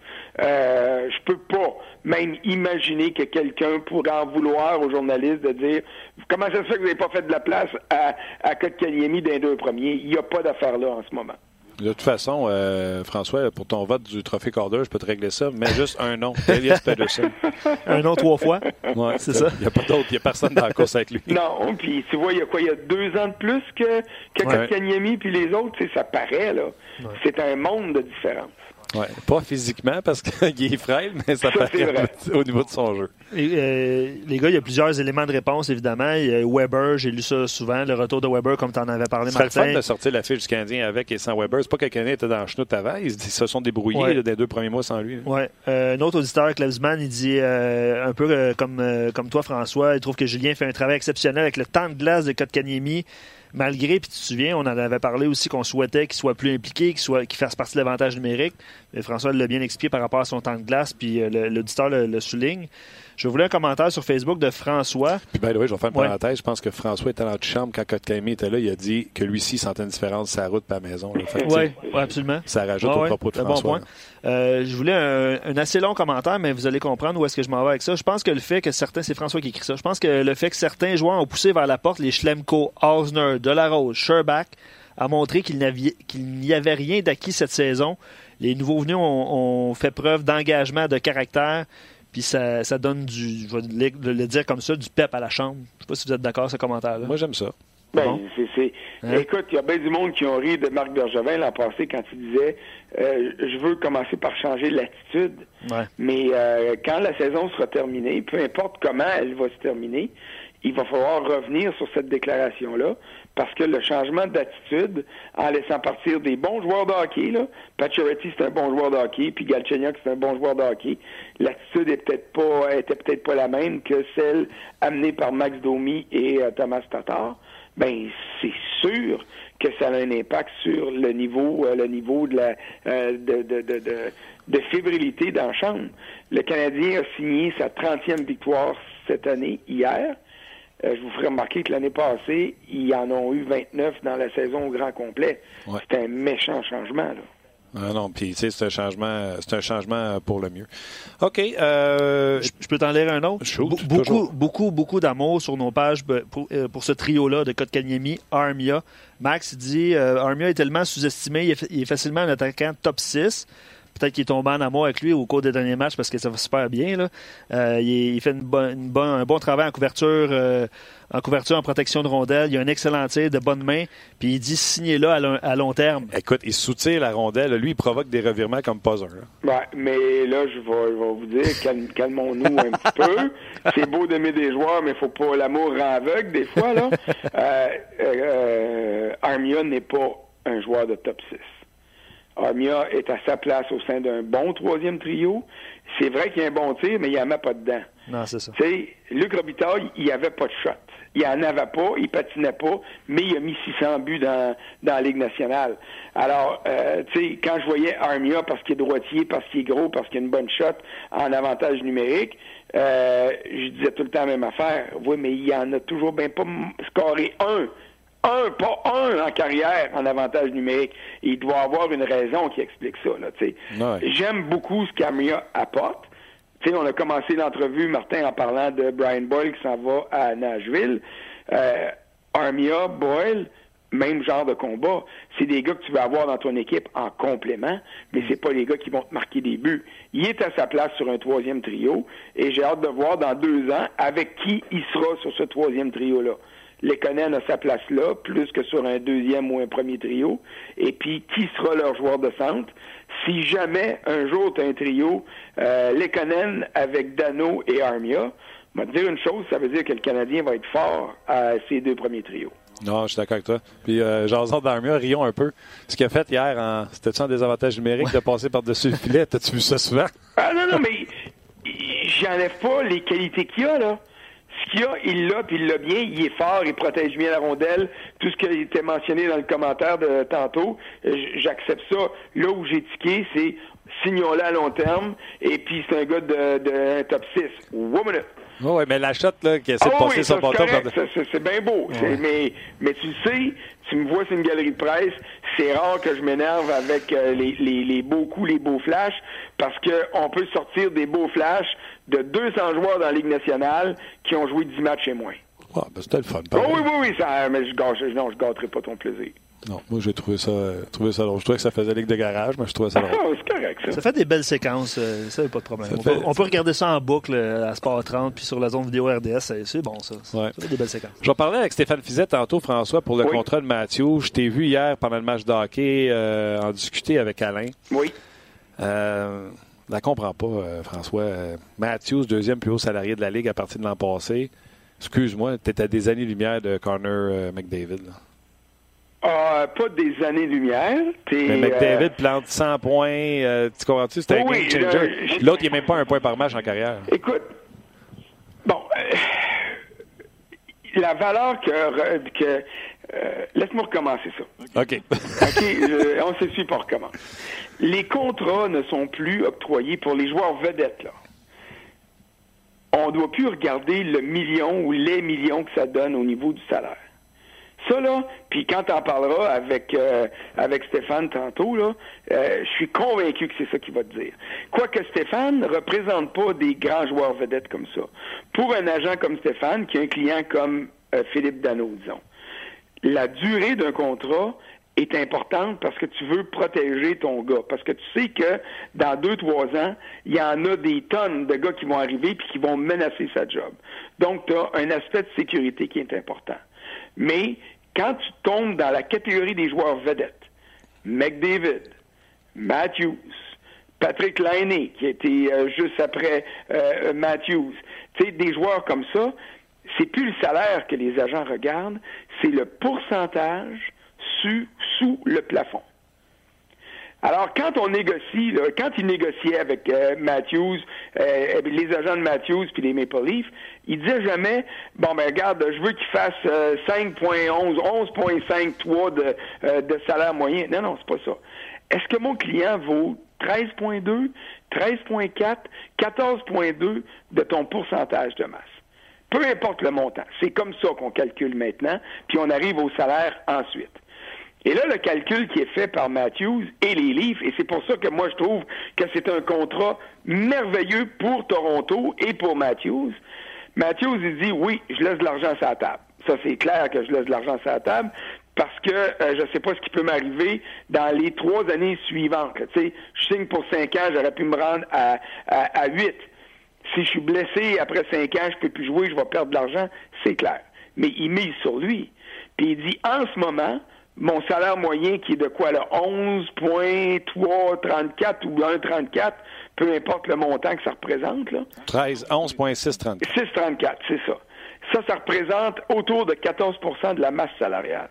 euh, je peux pas même imaginer que quelqu'un pourrait en vouloir aux journalistes de dire comment ça se fait que vous n'avez pas fait de la place à, à Kotkaniemi d'un deux premiers? Il n'y a pas d'affaire là en ce moment. De toute façon, euh, François, pour ton vote du trophée Calder, je peux te régler ça, mais juste un nom, Elias Pedersen. un nom trois fois? Ouais, c'est ça? Il n'y a pas d'autre, il n'y a personne dans la course avec lui. Non, puis tu vois, il y a quoi? Il y a deux ans de plus que, que ouais. puis les autres, ça paraît, là. C'est un monde de différence. Ouais, pas physiquement parce qu'il est frêle, mais ça, paraît au niveau de son jeu. Euh, les gars, il y a plusieurs éléments de réponse, évidemment. Il y a Weber, j'ai lu ça souvent, le retour de Weber, comme tu en avais parlé, Martin. C'est le fun de sortir la fiche du Canadien avec et sans Weber. C'est pas que le Canadien était dans le chenoute avant. Ils se sont débrouillés des deux premiers mois sans lui. Ouais. Euh, un autre auditeur, Klebsman, il dit euh, un peu comme, comme toi, François, il trouve que Julien fait un travail exceptionnel avec le temps de glace de Kotkaniemi malgré, puis tu te souviens, on en avait parlé aussi qu'on souhaitait qu'il soit plus impliqué, qu'il soit qu'il fasse partie de l'avantage numérique. François l'a bien expliqué par rapport à son temps de glace, puis l'auditeur le, souligne. Je voulais un commentaire sur Facebook de François. Puis, ben, oui, je vais faire une parenthèse. Je pense que François était dans la chambre quand Kotkami était là. Il a dit que lui-ci sentait une différence sa route par maison. Oui, absolument. Ça rajoute au propos de François. Euh, je voulais un, assez long commentaire, mais vous allez comprendre où est-ce que je m'en vais avec ça. Je pense que le fait que certains, c'est François qui écrit ça, je pense que le fait que certains joueurs ont poussé vers la porte les Schlemko, Hausner, Delarose, Sherbach, a montré qu'il n'y avait rien d'acquis cette saison. Les nouveaux venus ont fait preuve d'engagement, de caractère. Puis ça, ça, donne du, je vais le, dire comme ça, du pep à la chambre. Je sais pas si vous êtes d'accord ce commentaire-là. Moi, j'aime ça. Ben, c'est, hein? Écoute, il y a bien du monde qui ont ri de Marc Bergevin l'an passé quand il disait euh, Je veux commencer par changer l'attitude. Mais euh, quand la saison sera terminée, peu importe comment elle va se terminer, il va falloir revenir sur cette déclaration-là parce que le changement d'attitude, en laissant partir des bons joueurs de hockey, là, Pacioretty c'est un bon joueur de hockey, puis Galchenyuk c'est un bon joueur de hockey, l'attitude est peut-être pas était peut-être pas la même que celle amenée par Max Domi et euh, Thomas Tatar. Ben c'est sûr que ça a un impact sur le niveau euh, le niveau de la euh, de, de, de, de, fébrilité dans la chambre. Le Canadien a signé sa 30e victoire cette année hier. Euh, je vous ferai remarquer que l'année passée, ils en ont eu 29 dans la saison au grand complet. C'est un méchant changement. Là. Ah non, puis tu sais, c'est un changement, c'est un changement pour le mieux. OK. Euh, je, peux t'en lire un autre? beaucoup, beaucoup, beaucoup d'amour sur nos pages pour, euh, pour ce trio-là de Kotkaniemi, Armia. Max dit Armia est tellement sous-estimé, il, il, est facilement un attaquant top 6. Peut-être qu'il est tombé en amour avec lui au cours des derniers matchs parce que ça va super bien. Là. Euh, il, fait une un bon travail en couverture, euh, en couverture, en protection de rondelle. Il a un excellent tir de bonne main. Puis il dit signer là à, long terme. Écoute, il soutient la rondelle. Lui, il provoque des revirements comme pas un. Ouais, mais là, je vais, vous dire, calmons-nous un petit peu. C'est beau d'aimer des joueurs, mais il faut pas l'amour rend aveugle des fois. Là. Euh, Armia n'est pas un joueur de top 6. Armia est à sa place au sein d'un bon troisième trio. C'est vrai qu'il y a un bon tir, mais il n'y en a pas dedans. Non, c'est ça. sais, Luc Robitaille, il n'y avait pas de shot. Il en avait pas, il patinait pas, mais il a mis 600 buts dans, dans la Ligue nationale. Alors, euh, tu sais, quand je voyais Armia parce qu'il est droitier, parce qu'il est gros, parce qu'il a une bonne shot en avantage numérique, euh, je disais tout le temps la même affaire. Oui, mais il en a toujours bien pas scoré un un, pas un en carrière en avantage numérique. Il doit avoir une raison qui explique ça. Là, J'aime beaucoup ce qu'Amia apporte. sais, on a commencé l'entrevue, Martin, en parlant de Brian Boyle qui s'en va à Nashville. Euh, Armia, Boyle, même genre de combat. C'est des gars que tu vas avoir dans ton équipe en complément, mais c'est pas les gars qui vont te marquer des buts. Il est à sa place sur un troisième trio, et j'ai hâte de voir dans deux ans avec qui il sera sur ce troisième trio-là. Lekonen a sa place là, plus que sur un deuxième ou un premier trio. Et puis, qui sera leur joueur de centre? Si jamais un jour tu as un trio, euh, Lekonen avec Dano et Armia, je vais te dire une chose, ça veut dire que le Canadien va être fort à ces deux premiers trios. Non, je suis d'accord avec toi. Puis, euh, Jason d'Armia, rions un peu. Ce qu'il a fait hier, en... c'était-tu un désavantage numérique de passer par-dessus le filet? T'as-tu vu ça souvent? Ah non, non, mais j'enlève pas les qualités qu'il a, là. Ce qu'il a, il l'a, puis il l'a bien. Il est fort, il protège bien la rondelle. Tout ce qui a été mentionné dans le commentaire de tantôt, j'accepte ça. Là où j'ai tiqué, c'est signons-le à long terme. Et puis, c'est un gars de, de top 6. Woman oui, mais la shot là, qui essaie de ah passer son bâton. C'est bien beau. Mais, mais tu sais, tu me vois sur une galerie de presse, c'est rare que je m'énerve avec euh, les, les, les, beaux coups, les beaux flashs, parce qu'on peut sortir des beaux flashs de 200 joueurs dans la Ligue nationale qui ont joué 10 matchs et moins. Ah, ben c'était le fun. Oh, oui, oui, oui, ça, mais je gâche, non, je gâterai pas ton plaisir. Non, moi j'ai trouvé ça, trouvé ça drôle. Je trouvais que ça faisait ligue de garage, mais je trouvais ça drôle. Ah, c'est correct, ça. Ça fait des belles séquences, euh, ça n'a pas de problème. On, peut, regarder ça en boucle euh, à Sport 30 puis sur la zone vidéo RDS, c'est bon ça. Ça fait des belles séquences. Je vais parler avec Stéphane Fizet tantôt, François, pour le contrat de Mathieu. Je t'ai vu hier pendant le match de hockey euh, en discuter avec Alain. Oui. Euh, je la comprends pas, François. Matthews, deuxième plus haut salarié de la Ligue à partir de l'an passé. Excuse-moi, tu étais à des années-lumière de Connor McDavid. Là. Ah, pas des années-lumière. Mais McDavid euh, plante 100 points. Euh, tu comprends-tu? C'est un game changer. L'autre, il n'est même pas un point par match en carrière. Écoute, bon, euh, la valeur que. que Laisse-moi recommencer ça. OK. On se suit pour recommencer. Les contrats ne sont plus octroyés pour les joueurs vedettes, là. On ne doit plus regarder le million ou les millions que ça donne au niveau du salaire. Ça, là, puis quand tu en parleras avec, euh, avec Stéphane tantôt, là, euh, je suis convaincu que c'est ça qu'il va te dire. Quoique Stéphane ne représente pas des grands joueurs vedettes comme ça. Pour un agent comme Stéphane, qui a un client comme euh, Philippe Dano, disons, la durée d'un contrat est importante parce que tu veux protéger ton gars. Parce que tu sais que dans deux, trois ans, il y en a des tonnes de gars qui vont arriver puis qui vont menacer sa job. Donc, tu as un aspect de sécurité qui est important. Mais quand tu tombes dans la catégorie des joueurs vedettes, McDavid, Matthews, Patrick Laine, qui était euh, juste après euh, Matthews, tu sais, des joueurs comme ça, c'est plus le salaire que les agents regardent, c'est le pourcentage sous le plafond. Alors, quand on négocie, quand il négociait avec euh, Matthews, euh, les agents de Matthews puis les Maple Leafs, il disait jamais, bon, ben regarde, je veux qu'il fasse 5.11, 11.53 de, euh, de salaire moyen. Non, non, c'est pas ça. Est-ce que mon client vaut 13.2, 13.4, 14.2 de ton pourcentage de masse? Peu importe le montant. C'est comme ça qu'on calcule maintenant, puis on arrive au salaire ensuite. Et là, le calcul qui est fait par Matthews et les Leafs, et c'est pour ça que moi je trouve que c'est un contrat merveilleux pour Toronto et pour Matthews. Matthews, il dit oui, je laisse de l'argent sur la table. Ça, c'est clair que je laisse de l'argent sur la table parce que euh, je ne sais pas ce qui peut m'arriver dans les trois années suivantes. Sais, je signe pour cinq ans, j'aurais pu me rendre à, à, huit. Si je suis blessé après cinq ans, je peux plus jouer, je vais perdre de l'argent, c'est clair. Mais il mise sur lui. Puis il dit en ce moment, mon salaire moyen qui est de quoi là 11.334 ou 1,34, peu importe le montant que ça représente là. 13 11.634. 634, c'est ça. Ça ça représente autour de 14% de la masse salariale.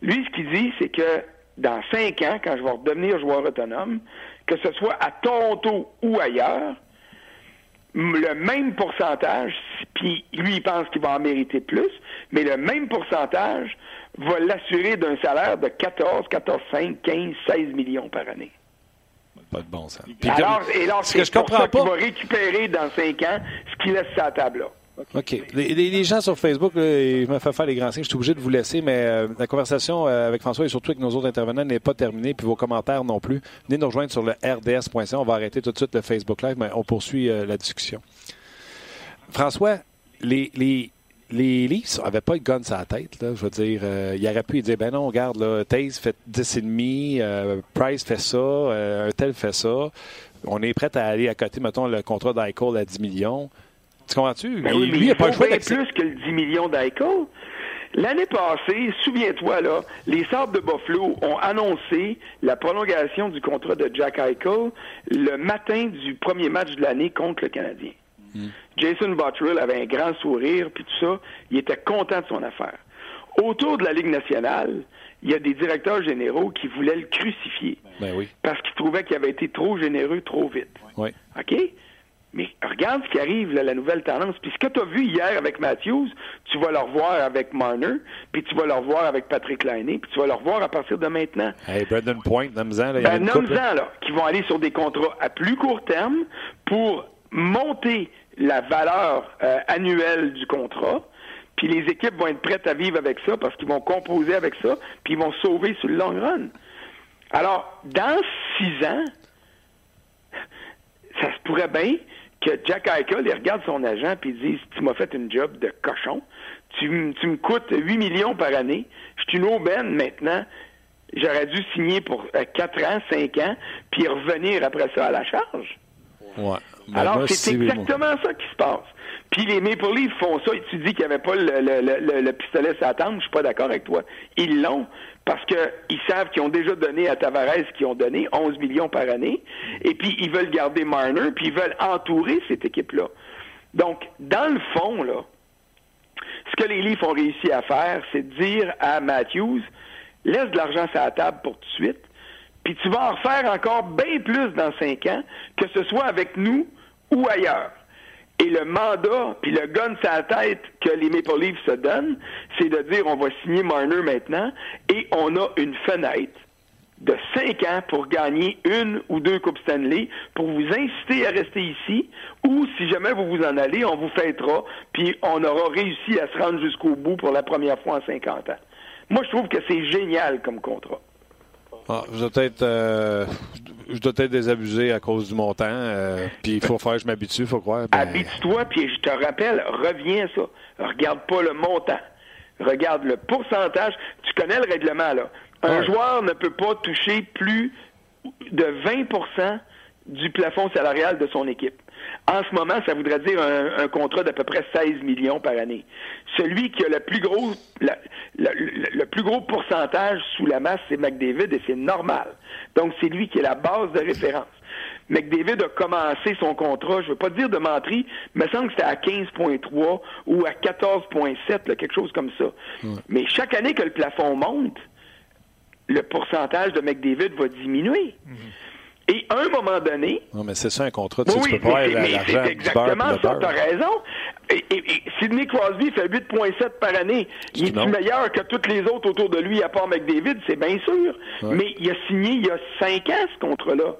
Lui ce qu'il dit c'est que dans cinq ans quand je vais redevenir joueur autonome, que ce soit à Toronto ou ailleurs, le même pourcentage, puis lui, il pense qu'il va en mériter plus, mais le même pourcentage va l'assurer d'un salaire de 14, 14, 5, 15, 16 millions par année. Pas de bon sens. alors, et alors, c'est pour ça qu'il va récupérer dans 5 ans ce qu'il laisse sur la table là. OK. Les, gens sur Facebook, je me fais faire les grands signes, je suis obligé de vous laisser, mais euh, la conversation euh, avec François et surtout avec nos autres intervenants n'est pas terminée, puis vos commentaires non plus. Venez nous rejoindre sur le rds.ca. On va arrêter tout de suite le Facebook Live, mais on poursuit euh, la discussion. François, les, les, les n'avaient pas le gun sur la tête. Là, je veux dire, il aurait pu dire ben non, regarde, là, Taze fait 10,5, euh, Price fait ça, euh, un tel fait ça. On est prêt à aller à côté, mettons, le contrat d'Eichel à 10 millions. Tu comprends-tu? Ben oui, lui, il n'a pas le choix plus que le 10 millions d'Eichel. L'année passée, souviens-toi, là, les Sables de Buffalo ont annoncé la prolongation du contrat de Jack Eichel le matin du premier match de l'année contre le Canadien. Hmm. Jason Botterill avait un grand sourire, puis tout ça. Il était content de son affaire. Autour de la Ligue nationale, il y a des directeurs généraux qui voulaient le crucifier. Ben oui. Parce qu'ils trouvaient qu'il avait été trop généreux trop vite. Oui. OK? Mais regarde ce qui arrive, la nouvelle tendance. Puis ce que tu as vu hier avec Matthews, tu vas le revoir avec Marner, puis tu vas le revoir avec Patrick Lainé, puis tu vas le revoir à partir de maintenant. Hey, Brendan Point, là, ben, là, qui vont aller sur des contrats à plus court terme pour monter la valeur euh, annuelle du contrat. Puis les équipes vont être prêtes à vivre avec ça parce qu'ils vont composer avec ça, puis ils vont sauver sur le long run. Alors, dans six ans, ça se pourrait bien que Jack Eichel, il regarde son agent puis il dit Tu m'as fait une job de cochon. Tu, me coûtes 8 millions par année. Je suis une aubaine maintenant. J'aurais dû signer pour 4 euh, ans, 5 ans, puis revenir après ça à la charge. Ouais. Ben, Alors, c'est exactement ça qui se passe. Puis les Maple Leafs font ça et tu dis qu'il n'y avait pas le, le, le, pistolet à tendre, je suis pas d'accord avec toi. Ils l'ont parce qu'ils savent qu'ils ont déjà donné à Tavares qu'ils ont donné, 11 millions par année, et puis ils veulent garder Marner, puis ils veulent entourer cette équipe-là. Donc, dans le fond, là, ce que les Leafs ont réussi à faire, c'est de dire à Matthews, laisse de l'argent sur la table pour tout de suite, puis tu vas en refaire encore bien plus dans cinq ans, que ce soit avec nous ou ailleurs. Et le mandat, puis le gun la tête que les Maple Leafs se donnent, c'est de dire on va signer Marner maintenant et on a une fenêtre de cinq ans pour gagner une ou deux Coupes Stanley, pour vous inciter à rester ici, ou si jamais vous vous en allez, on vous fêtera, puis on aura réussi à se rendre jusqu'au bout pour la première fois en 50 ans. Moi, je trouve que c'est génial comme contrat. Ah, je dois être, euh, je dois être désabusé à cause du montant. Euh, puis il faut faire, je m'habitue, il faut croire. Ben... Habitue-toi, puis je te rappelle, reviens à ça. Regarde pas le montant. Regarde le pourcentage. Tu connais le règlement, là. Un joueur ne peut pas toucher plus de 20% du plafond salarial de son équipe. En ce moment, ça voudrait dire un, contrat d'à peu près 16 millions par année. Celui qui a le plus gros, le, plus gros pourcentage sous la masse, c'est McDavid et c'est normal. Donc, c'est lui qui est la base de référence. McDavid a commencé son contrat, je ne veux pas dire de menterie, mais il semble que c'était à 15,3 ou à 14,7, quelque chose comme ça. Mais chaque année que le plafond monte, le pourcentage de McDavid va diminuer. Mhm. Et à un moment donné. Non, mais c'est ça un contrat. Tu, oui, peux pas l'argent exactement ça, tu as raison. Et, Sidney Crosby fait 8,7 par année. Il est meilleur que tous les autres autour de lui, à part McDavid, c'est bien sûr. Mais il a signé il y a 5 ans ce contrat-là.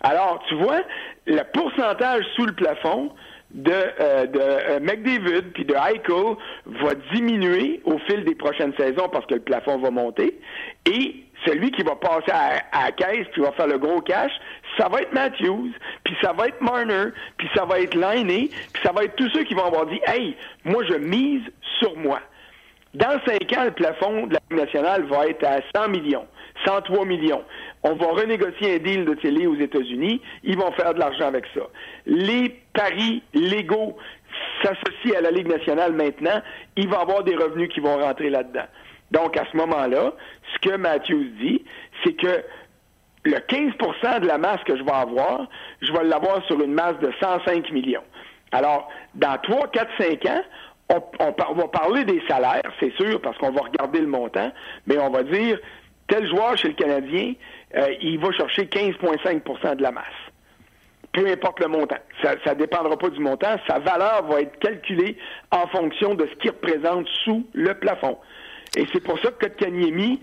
Alors, tu vois, le pourcentage sous le plafond de, euh, de euh, McDavid puis de Eichel va diminuer au fil des prochaines saisons parce que le plafond va monter. Et celui qui va passer à, la caisse puis va faire le gros cash, ça va être Matthews, puis ça va être Marner, puis ça va être Liney, puis ça va être tous ceux qui vont avoir dit Hey, moi je mise sur moi. Dans cinq ans, le plafond de la Ligue nationale va être à 100 millions, 103 millions. On va renégocier un deal de télé aux États-Unis. Ils vont faire de l'argent avec ça. Les paris légaux s'associent à la Ligue nationale maintenant. Il va y avoir des revenus qui vont rentrer là-dedans. Donc, à ce moment-là, ce que Matthews dit, c'est que le 15% de la masse que je vais avoir, je vais l'avoir sur une masse de 105 millions. Alors, dans 3, 4, 5 ans, on, va parler des salaires, c'est sûr, parce qu'on va regarder le montant, mais on va dire, tel joueur chez le Canadien, euh, il va chercher 15,5% de la masse. Peu importe le montant. Ça ne dépendra pas du montant. Sa valeur va être calculée en fonction de ce qu'il représente sous le plafond. Et c'est pour ça que Kotkaniemi,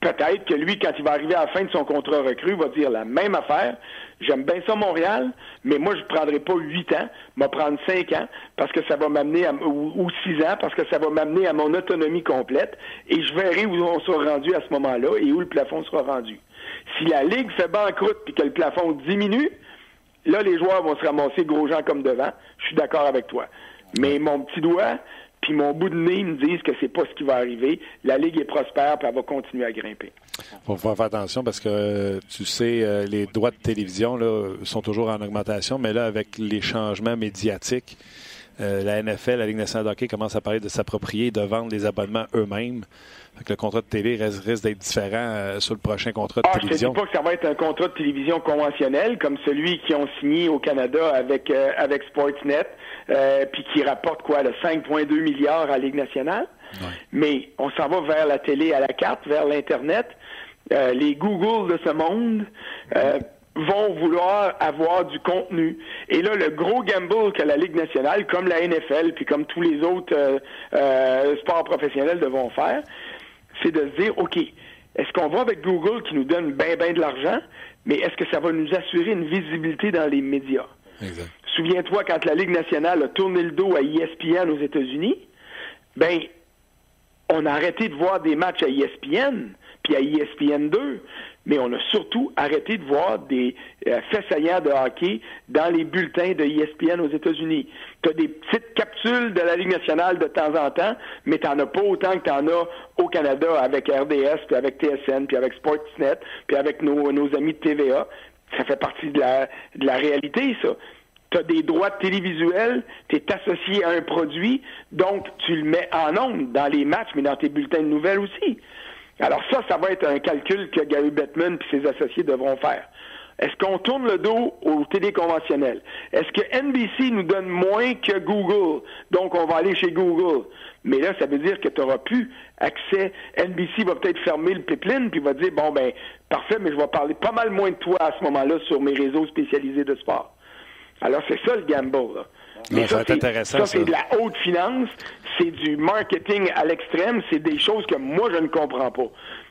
peut-être que lui, quand il va arriver à la fin de son contrat recru, va dire la même affaire. J'aime bien ça, Montréal, mais moi, je ne prendrai pas huit ans, je vais prendre cinq ans, parce que ça va m'amener à, ou, six ans, parce que ça va m'amener à mon autonomie complète, et je verrai où on sera rendu à ce moment-là et où le plafond sera rendu. Si la Ligue fait banqueroute et que le plafond diminue, là, les joueurs vont se ramasser gros gens comme devant. Je suis d'accord avec toi. Mais mon petit doigt, puis mon bout de nez me disent que c'est pas ce qui va arriver. La Ligue est prospère, puis elle va continuer à grimper. Il faut faire attention parce que, tu sais, euh, les droits de télévision là, sont toujours en augmentation, mais là, avec les changements médiatiques, euh, la NFL, la Ligue nationale de hockey commence à parler de s'approprier, de vendre les abonnements eux-mêmes. Le contrat de télé risque, d'être différent euh, sur le prochain contrat de télévision. Je ne dis pas que ça va être un contrat de télévision conventionnel comme celui qu'ils ont signé au Canada avec, euh, avec Sportsnet, puis qui rapporte quoi, le 5,2 milliards à la Ligue nationale. Mais on s'en va vers la télé à la carte, vers l'Internet. les Google de ce monde vont vouloir avoir du contenu. Et là, le gros gamble que la Ligue nationale, comme la NFL, puis comme tous les autres euh, euh, sports professionnels devront faire, c'est de se dire, OK, est-ce qu'on va avec Google qui nous donne bien, bien de l'argent, mais est-ce que ça va nous assurer une visibilité dans les médias? Souviens-toi, quand la Ligue nationale a tourné le dos à ESPN aux États-Unis, ben, on a arrêté de voir des matchs à ESPN, puis à ESPN 2, mais on a surtout arrêté de voir des euh, faits saillants de hockey dans les bulletins de ESPN aux États-Unis. Tu as des petites capsules de la Ligue nationale de temps en temps, mais tu n'en as pas autant que tu en as au Canada avec RDS, puis avec TSN, puis avec Sportsnet, puis avec nos, nos amis de TVA. Ça fait partie de la, de la réalité, ça tu as des droits télévisuels, tu es associé à un produit, donc tu le mets en ondes dans les matchs, mais dans tes bulletins de nouvelles aussi. Alors ça, ça va être un calcul que Gary Bettman et ses associés devront faire. Est-ce qu'on tourne le dos aux téléconventionnels? Est-ce que NBC nous donne moins que Google? Donc, on va aller chez Google. Mais là, ça veut dire que tu n'auras plus accès. NBC va peut-être fermer le pipeline, puis va dire, bon, ben, parfait, mais je vais parler pas mal moins de toi à ce moment-là sur mes réseaux spécialisés de sport. Alors, c'est ça le gamble. Là. Mais ça, ça c'est de la haute finance, c'est du marketing à l'extrême, c'est des choses que moi, je ne comprends pas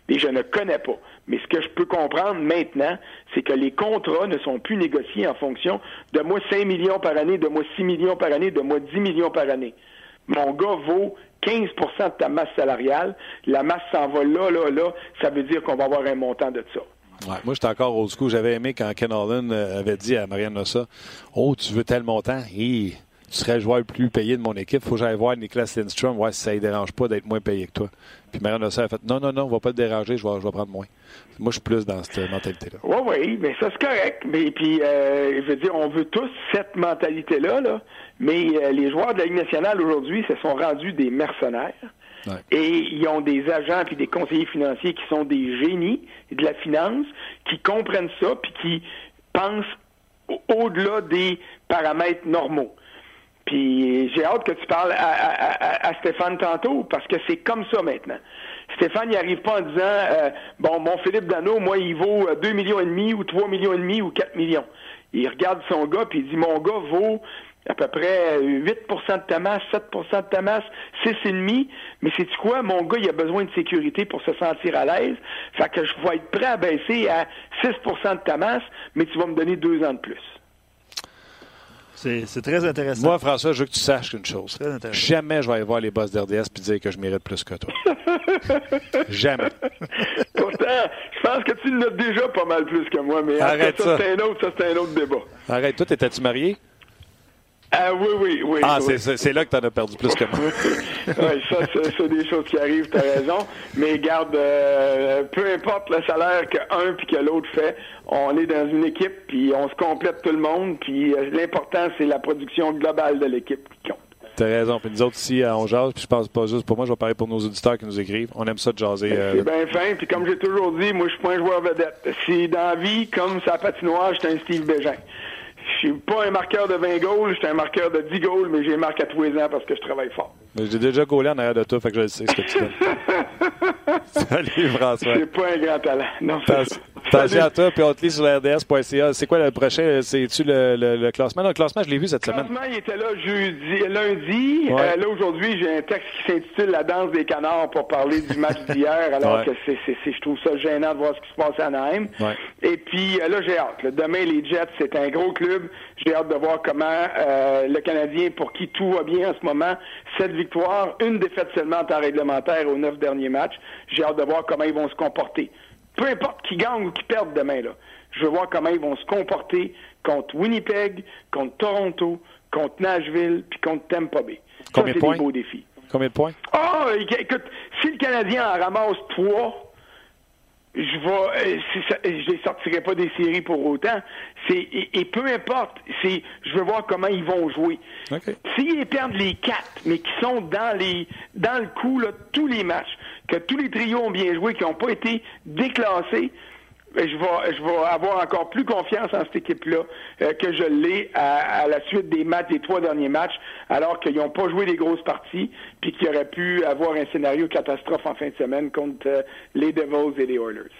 et je ne connais pas. Mais ce que je peux comprendre maintenant, c'est que les contrats ne sont plus négociés en fonction de moi 5 millions par année, de moi 6 millions par année, de moi 10 millions par année. Mon gars vaut 15% de ta masse salariale. La masse s'en va là, là, là. Ça veut dire qu'on va avoir un montant de ça. Ouais, moi, j'étais encore old school. J'avais aimé quand Ken Holland euh, avait dit à Marianne Nossa Oh, tu veux tel montant tu serais le joueur le plus payé de mon équipe. Faut que j'aille voir Niklas Lindstrom, voir si ça ne dérange pas d'être moins payé que toi. Puis Marianne Nossa a fait Non, non, non, on va pas te déranger, je vais, je vais prendre moins. Moi, je suis plus dans cette mentalité-là. Oui, oui, mais ça, c'est correct. Mais puis, euh, je veux dire, on veut tous cette mentalité-là, là. Mais euh, les joueurs de la Ligue nationale aujourd'hui se sont rendus des mercenaires. Et ils ont des agents puis des conseillers financiers qui sont des génies de la finance, qui comprennent ça puis qui pensent au-delà des paramètres normaux. Puis j'ai hâte que tu parles à, Stéphane tantôt, parce que c'est comme ça maintenant. Stéphane, il n'arrive pas en disant euh, Bon, mon Philippe Dano, moi, il vaut 2 millions et demi ou 3 millions et demi ou 4 millions. Il regarde son gars puis il dit Mon gars vaut à peu près 8% de ta masse, 7 de ta masse, 6,5. Mais c'est quoi? Mon gars, il a besoin de sécurité pour se sentir à l'aise. Fait que je vais être prêt à baisser à 6% de ta masse, mais tu vas me donner deux ans de plus. C'est très intéressant. Moi, François, je veux que tu saches une chose. Jamais je vais aller voir les boss d'RDS et dire que je mérite plus que toi. Jamais. Pourtant, je pense que tu l'as déjà pas mal plus que moi, mais Arrête ça, c'est un autre, ça c'est un autre débat. Arrête, toi, étais-tu marié? Ah oui, oui, oui. Ah, c'est là que tu en as perdu plus que moi. oui, ça, c'est des choses qui arrivent, tu as raison. Mais garde, euh, peu importe le salaire qu'un puis que l'autre fait, on est dans une équipe, puis on se complète tout le monde, puis euh, l'important, c'est la production globale de l'équipe qui compte. T'as raison. Puis nous autres ici, on jase, puis je pense pas juste pour moi, je vais parler pour nos auditeurs qui nous écrivent. On aime ça de jaser. Ben, c'est euh, bien fin, puis comme j'ai toujours dit, moi je suis pas un joueur vedette. Si dans la vie, comme sa patinoire, j'étais un Steve Bégin. Je suis pas un marqueur de 20 goals, je suis un marqueur de 10 goals, mais j'ai marqué à tous les ans parce que je travaille fort. J'ai déjà gaulé en arrière de toi, fait que je sais ce que tu fais. Salut François. C'est pas un grand talent. Non, Attention à toi, puis on te lit sur rds.ca. C'est quoi le prochain? C'est-tu le, le, classement? Non, le classement, je l'ai vu cette semaine. Le classement, il était là jeudi, lundi. Euh, là, aujourd'hui, j'ai un texte qui s'intitule La danse des canards pour parler du match d'hier, alors que c'est, je trouve ça gênant de voir ce qui se passe à Naïm. Et puis, euh, là, j'ai hâte. Demain, les Jets, c'est un gros club. J'ai hâte de voir comment euh, le Canadien, pour qui tout va bien en ce moment, cette victoire, une défaite seulement en temps réglementaire aux neuf derniers matchs. J'ai hâte de voir comment ils vont se comporter. Peu importe qui gagne ou qui perde demain, là. Je veux voir comment ils vont se comporter contre Winnipeg, contre Toronto, contre Nashville, puis contre Tampa Bay. Combien Ça, c'est des beaux défis. Combien de points? Ah, écoute, si le Canadien en ramasse trois, je vais, je les sortirai pas des séries pour autant. C'est et, peu importe, c'est, je veux voir comment ils vont jouer. S'ils perdent les quatre, mais qui sont dans les, dans le coup là, tous les matchs, que tous les trios ont bien joué, qui n'ont pas été déclassés, je vais, je vais avoir encore plus confiance en cette équipe-là euh, que je l'ai à, la suite des matchs, des trois derniers matchs, alors qu'ils n'ont pas joué des grosses parties, puis qu'ils auraient pu avoir un scénario catastrophe en fin de semaine contre euh, les Devils et les Oilers.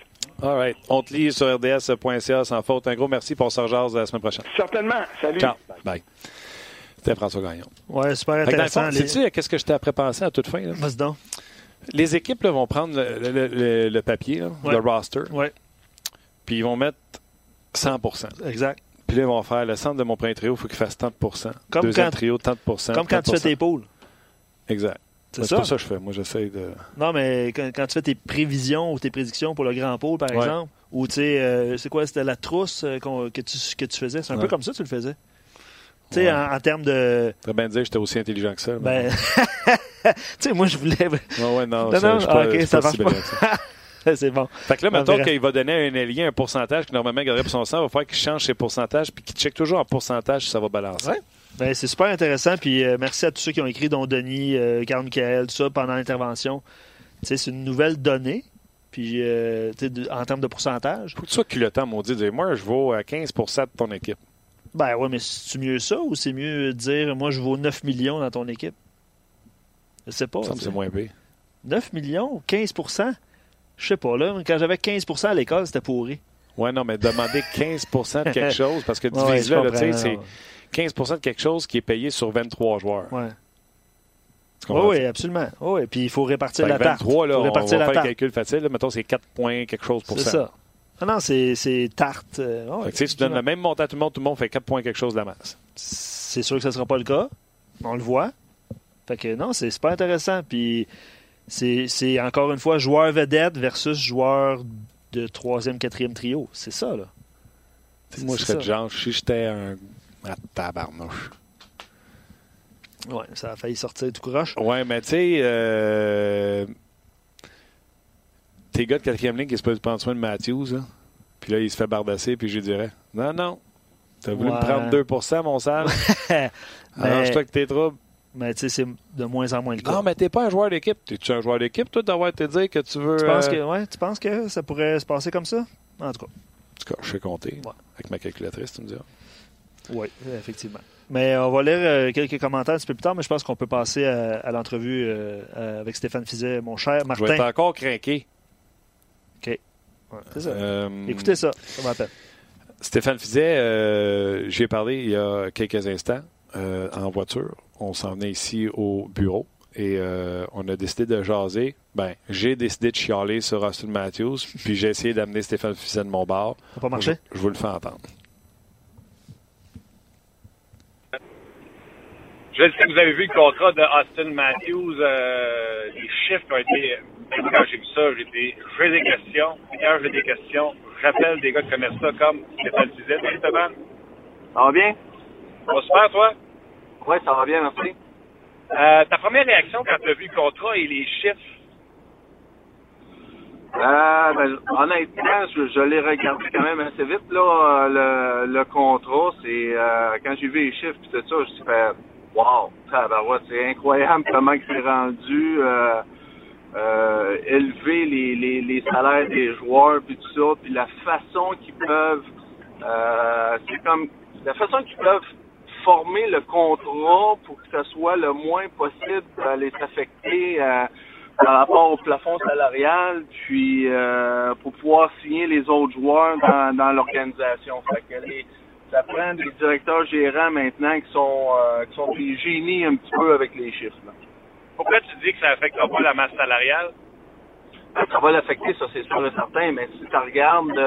All right. On te lit sur rds.ca sans faute. Un gros merci pour ce la semaine prochaine. Certainement. Salut. Ciao. Bye. C'était François Gagnon. Ouais, super intéressant. Sais-tu qu'est-ce que je t'ai après pensé à toute fin? Vas-y donc. Les équipes vont prendre le, papier, le roster. Ouais puis ils vont mettre 100 Exact. Puis là, ils vont faire le centre de mon premier trio, il faut qu'il fasse 30 Comme Deuxième quand, trio, 30 Comme quand tu fais tes poules. Exact. C'est ça? pas ça que je fais. Moi, j'essaie de. Non, mais quand, tu fais tes prévisions ou tes prédictions pour le grand pôle, par exemple, ou tu sais, euh, c'est quoi, c'était la trousse euh, que, tu, que tu faisais? C'est un peu comme ça que tu le faisais? Tu sais, en, termes de. Très bien dire que j'étais aussi intelligent que ça. Ben. tu sais, moi, je voulais. Ouais, ouais, non, non, non, ah, ok, ça marche pas. c'est bon. Fait que là, mettons qu'il va donner à un alien un pourcentage qui normalement garderait pour son sang, il va falloir qu'il change ses pourcentages puis qu'il check toujours en pourcentage si ça va balancer. Ouais. Ben, c'est super intéressant. Puis euh, merci à tous ceux qui ont écrit, dont Denis, euh, Carl Michael, tout ça, pendant l'intervention. C'est une nouvelle donnée. Puis euh, en termes de pourcentage. Faut que tu sois culottant, maudit. Moi, je vaux à 15% de ton équipe. Ben oui, mais c'est mieux ça ou c'est mieux dire, moi, je vaux 9 millions dans ton équipe? Je sais pas. Ça me c'est moins pire. 9 millions, 15% je sais pas, là, quand j'avais 15% à l'école, c'était pourri. Ouais, non, mais demander 15% de quelque chose, parce que divise là, tu sais, c'est 15% de quelque chose qui est payé sur 23 joueurs. Ouais. Oui, oui, absolument. Oui, puis il faut répartir la tarte. 23, là, on va faire le calcul facile. Là, mettons, c'est 4 points quelque chose pour ça. C'est ça. Ah non, c'est tarte. Euh, fait que, tu donnes le même montant à tout le monde, tout le monde fait 4 points quelque chose de la masse. C'est sûr que ce ne sera pas le cas. On le voit. Fait que non, c'est pas intéressant. Puis c'est encore une fois joueur vedette versus joueur de troisième, quatrième trio. C'est ça, là. Moi, je serais genre, si j'étais un à tabarnouche. Ouais, ça a failli sortir tout croche. Ouais, mais tu sais, euh... tes gars de quatrième ligne qui se peuvent prendre soin de Matthews, là. puis là, il se fait bardasser, puis je lui dirais Non, non, t'as voulu me prendre 2% mon sale? Arrange-toi que tes troubles. Mais tu sais, c'est de moins en moins le cas. Non, mais t'es pas un joueur d'équipe. T'es-tu un joueur d'équipe, toi, d'avoir été dire que tu veux. Tu penses, euh, que, ouais, tu penses que ça pourrait se passer comme ça? En tout cas. En tout cas, je sais compter. Avec ma calculatrice, tu me diras. Oui, effectivement. Mais on va lire euh, quelques commentaires un petit peu plus tard, mais je pense qu'on peut passer à, l'entrevue euh, avec Stéphane Fizet, mon cher Martin. Je vais être encore craqué. C'est ça. Écoutez ça, ça m'appelle. Stéphane Fizet, j'ai parlé il y a quelques instants en voiture on s'en venait ici au bureau et euh, on a décidé de jaser. Ben, j'ai décidé de chialer sur Austin Matthews, puis j'ai essayé d'amener Stéphane Fusset de mon bar. Ça n'a pas marché? Je, vous le fais entendre. Je sais que vous avez vu le contrat de Austin Matthews, euh, les chiffres ont été. Quand j'ai vu ça, j'ai dit j'ai des questions. Quand j'ai des questions, j'appelle des gars qui connaissent ça comme Stéphane. Salut Stéphane. Ça va bien? Ça va super, toi? Oui, ça va bien, merci. Euh, ta première réaction quand tu as vu le contrat et les chiffres? Euh, ben, honnêtement, je, l'ai regardé quand même assez vite, là, le, le contrat. C'est euh, quand j'ai vu les chiffres et tout ça, je me suis fait Wow, c'est incroyable comment c'est rendu euh, élever les, les, les salaires des joueurs puis tout ça, puis la façon qu'ils peuvent euh, c'est comme la façon qu'ils peuvent former le contrat pour que ça soit le moins possible à les affecter euh, par rapport au plafond salarial, puis euh, pour pouvoir signer les autres joueurs dans, dans l'organisation. ça prend des directeurs gérants maintenant qui sont euh, qui sont des génies un petit peu avec les chiffres. Pourquoi tu dis que ça affectera pas la masse salariale? Ça va l'affecter, ça c'est sûr et certain, mais si tu regardes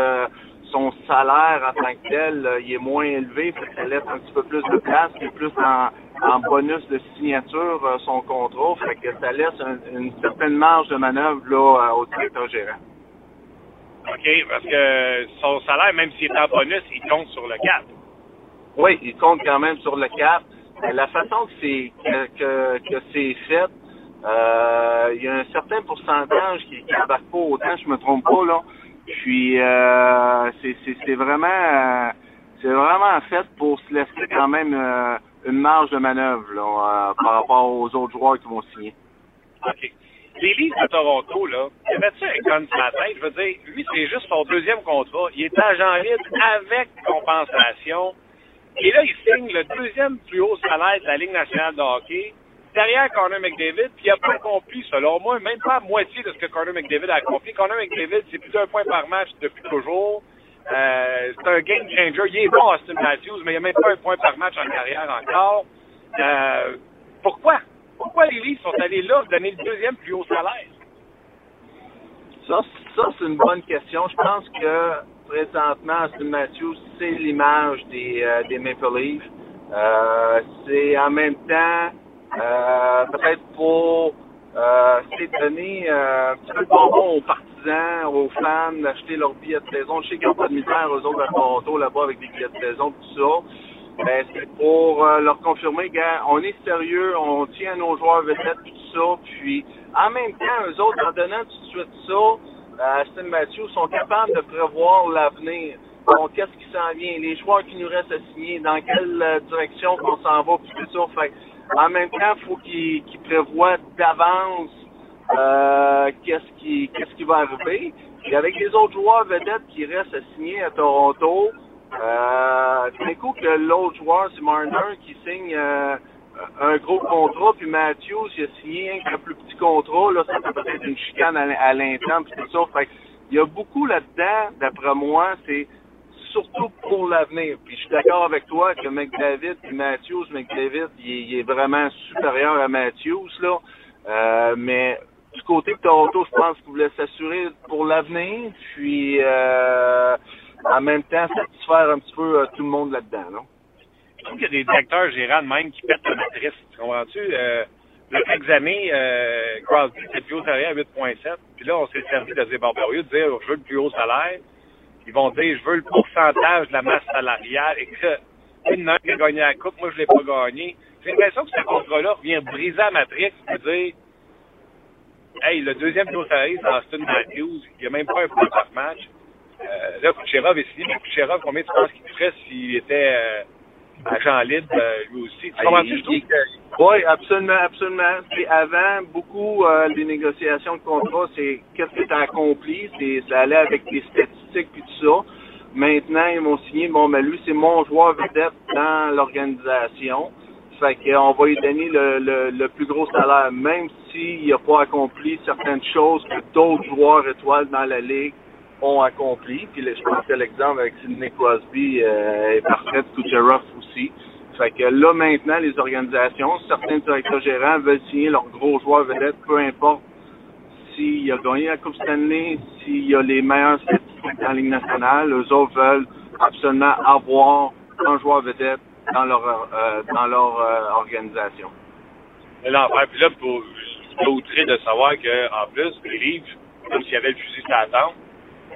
son salaire en tant que tel, euh, il est moins élevé, ça laisse un petit peu plus de place, il est plus en, bonus de signature euh, son contrat, fait que ça laisse une certaine marge de manœuvre là, euh, au directeur gérant. OK, parce que son salaire, même s'il est en bonus, il compte sur le cap. Oui, il compte quand même sur le cap. La façon que c'est que, que, c'est fait, il y a un certain pourcentage qui n'embarque pas autant, je me trompe pas, là, Puis euh, c'est, vraiment euh, c'est vraiment fait pour se laisser quand même euh, une marge de manœuvre là, euh, par rapport aux autres joueurs qui vont signer. OK. Les de Toronto, là, il avait-tu un sur la tête? Je veux dire, lui, c'est juste son deuxième contrat. Il est agent libre avec compensation. Et là, il signe le deuxième plus haut salaire de la Ligue nationale de hockey derrière Connor McDavid, puis il n'a pas accompli, selon moi, même pas à moitié de ce que Connor McDavid a accompli. Connor McDavid, c'est plus d'un point par match depuis toujours. Euh, c'est un game changer. Il est bon, Austin Matthews, mais il n'y a même pas un point par match en carrière encore. Euh, pourquoi? Pourquoi les Leafs sont allés là donner le deuxième plus haut salaire? Ça, ça c'est une bonne question. Je pense que présentement, Austin Matthews, c'est l'image des, euh, Maple Leafs. Euh, c'est en même temps euh, peut-être pour euh, donner un petit peu de bonbon aux partisans, aux fans, d'acheter leurs billets de saison. Je sais qu'ils n'ont pas de misère, eux autres, à Toronto, là-bas, avec des billets de saison, tout ça. Ben, c'est pour leur confirmer, gars, on est sérieux, on tient à nos joueurs vedettes, tout ça. Puis, en même temps, eux autres, en donnant tout de suite ça, Aston Matthews sont capables de prévoir l'avenir. Donc, qu'est-ce qui s'en vient? Les joueurs qui nous restent à signer, dans quelle euh, direction qu'on s'en va, puis tout ça. Fait en même temps, il faut qu'ils qu prévoient d'avance euh, qu'est-ce qui va arriver. Et avec les autres joueurs vedettes qui restent à signer à Toronto, euh, que l'autre joueur, c'est Marner, qui signe euh, un gros contrat, puis Matthews, il a signé un plus petit contrat, là, ça peut être une chicane à, l'interne, puis tout ça. Fait il y a beaucoup là-dedans, d'après moi, c'est surtout pour l'avenir. Puis je suis d'accord avec toi que McDavid et Matthews, McDavid, il est, il est vraiment supérieur à Matthews, là. Euh, mais du côté de Toronto, je pense qu'il voulait s'assurer pour l'avenir, puis euh, en même temps satisfaire un petit peu euh, tout le monde là-dedans, non? Je trouve qu'il y a des directeurs gérants même qui pètent la matrice. Tu comprends-tu? Euh, quelques années, euh, Crosby, c'était le plus haut salaire à 8,7. Puis là, on s'est servi de Zébarbarieux de dire je veux le plus haut salaire ils vont dire je veux le pourcentage de la masse salariale et que une a qui a gagné la coupe, moi je l'ai pas gagné. J'ai l'impression que ce contrat-là revient briser la matrice et dire Hey, le deuxième plus salarié, c'est Austin Matthews, il n'y a même pas un point par match. Euh, là, Kucherov est signé, mais Kucherov, combien tu penses qu'il ferait s'il était euh, agent libre, euh, lui aussi? Tu comprends-tu, je trouve que... Oui, absolument, absolument. Puis avant, beaucoup euh, des négociations de contrat, c'est qu'est-ce que tu as accompli, c'est ça allait avec des statistiques puis tout ça. Maintenant, ils m'ont signé, bon, mais lui, c'est mon joueur vedette dans l'organisation. Fait qu'on va lui donner le, le, le, plus gros salaire, même s'il n'a pas accompli certaines choses que d'autres joueurs étoiles dans la ligue ont accompli. Puis je pense que l'exemple avec Sidney Crosby euh, est parfait, Kucherov aussi. Fait que là, maintenant, les organisations, certains directeurs gérants veulent signer leurs gros joueurs vedettes, peu importe s'il a gagné la Coupe Stanley, s'il a les meilleurs statistiques en Ligue nationale, eux autres veulent absolument avoir un joueur vedette dans leur euh, dans leur euh, organisation. L'enfer. Puis là, pour, de savoir qu'en plus, les livres, comme s'il y avait le fusil sur la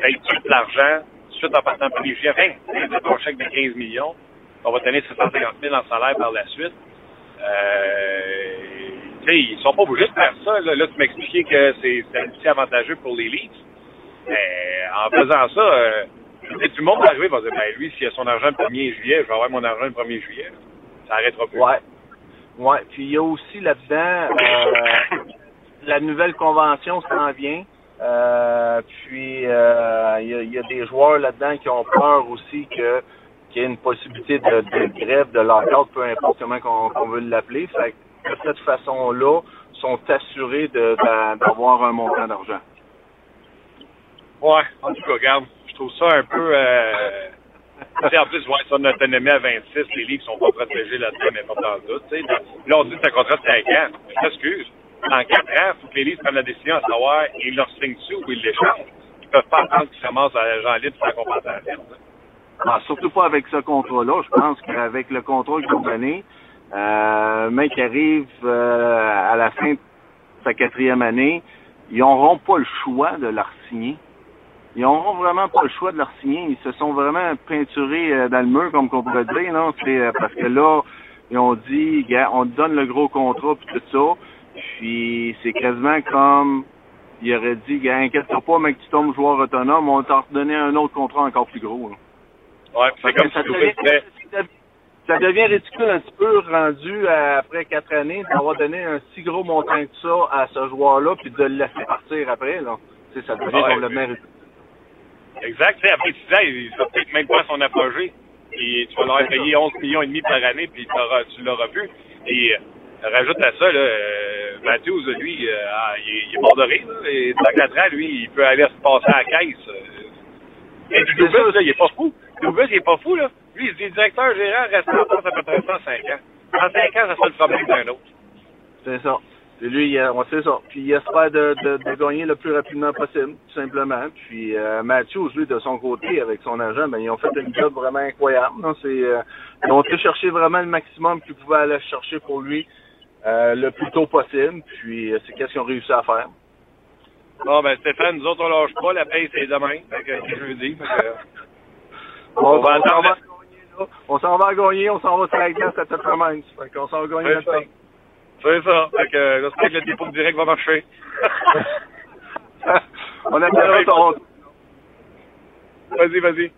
paye tout l'argent, suite en partant pour les juillet, de ton chèque de 15 millions, on va te donner 750 000 en salaire par la suite. Euh, ils sont pas obligés de faire ça. Là, là tu m'expliquais que c'est un petit avantageux pour les Leafs. Mais en faisant ça, euh, tout monde va arriver va dire, ben lui, s'il a son argent le 1er juillet, je vais avoir mon argent le 1er juillet. Ça arrêtera plus. Ouais. Ouais. Puis il y a aussi là-dedans, euh, la nouvelle convention s'en vient. Euh, puis euh, il y, a, y, a, des joueurs là-dedans qui ont peur aussi que qu'il y ait une possibilité de, de grève de lockout, peu importe comment qu'on qu veut l'appeler. Fait que de cette façon-là, sont assurés d'avoir un montant d'argent. Ouais, en tout cas, regarde, je trouve ça un peu euh, en plus, ouais, son autonomie à 26, les livres sont pas protégés là-dedans, mais pas dans le doute. Là, on dit que un contrat de 5 ans. Je dans quatre ans, il faut que les Leafs prennent la décision à savoir, ils leur signent dessus ou ils l'échangent. Ils peuvent pas attendre qu'ils commencent à l'agent libre sans compensation. Ah, surtout pas avec ce contrat-là. Je pense qu'avec le contrat qu'ils ont donné, euh, mec arrive euh, à la fin de sa quatrième année, ils n'auront pas le choix de leur signer. Ils n'auront vraiment pas le choix de leur signer. Ils se sont vraiment peinturés euh, dans le mur, comme on pourrait dire. Non? C'est euh, parce que là, ils ont dit, on te donne le gros contrat puis tout ça. Puis c'est quasiment comme il aurait dit, inquiète-toi pas, mec, tu tombes joueur autonome, on t'a redonné un autre contrat encore plus gros. là. Ouais, c'est que comme ça, si devient, disais, ça devient ridicule un petit peu rendu à- après quatre années d'avoir donné un si gros montant que ça à ce joueur-là puis de le laisser partir après. Là. Tu sais, ça devient Ouais, complètement ridicule. Exact. Après, tu disais, il sera peut-être même pas à son apogée. Et tu vas leur payer 11 millions et demi par année, puis tu l'auras plus. Et rajoute à ça, là, euh, Matthews, lui, euh, ah, il, est- mort de rire. Là, et dans 4 ans, lui, il peut aller se passer à la caisse. euh. Et puis, Dubus, là, il est pas fou. Dubus, il est pas fou, là. Lui, il dit directeur gérant, restaurateur, ça peut être ça en 5 ans. En 5 ans, ça sera le problème d'un autre. C'est ça. Et lui, ouais, c'est ça. Puis il espère de, de, de gagner le plus rapidement possible, tout simplement. Puis euh, Matthews, lui, de son côté, avec son agent, ben, ils ont fait une job vraiment incroyable. là. C'est, euh, ils ont été chercher vraiment le maximum qu'ils pouvaient aller chercher pour lui euh, le plus tôt possible. Puis euh, c'est qu'est-ce qu'ils ont réussi à faire. Bon, ben, Stéphane, nous autres, on lâche pas. La paye, c'est demain. Fait que c'est jeudi. Fait que, On, On va s'en va à gagner. On s'en va à gagner, on s'en va sur la glace à mince. Fait qu'on s'en va gagner notre. C'est ça. Fait que, j'espère que le dépôt direct va marcher. on appellera Toronto. vas-y, vas-y.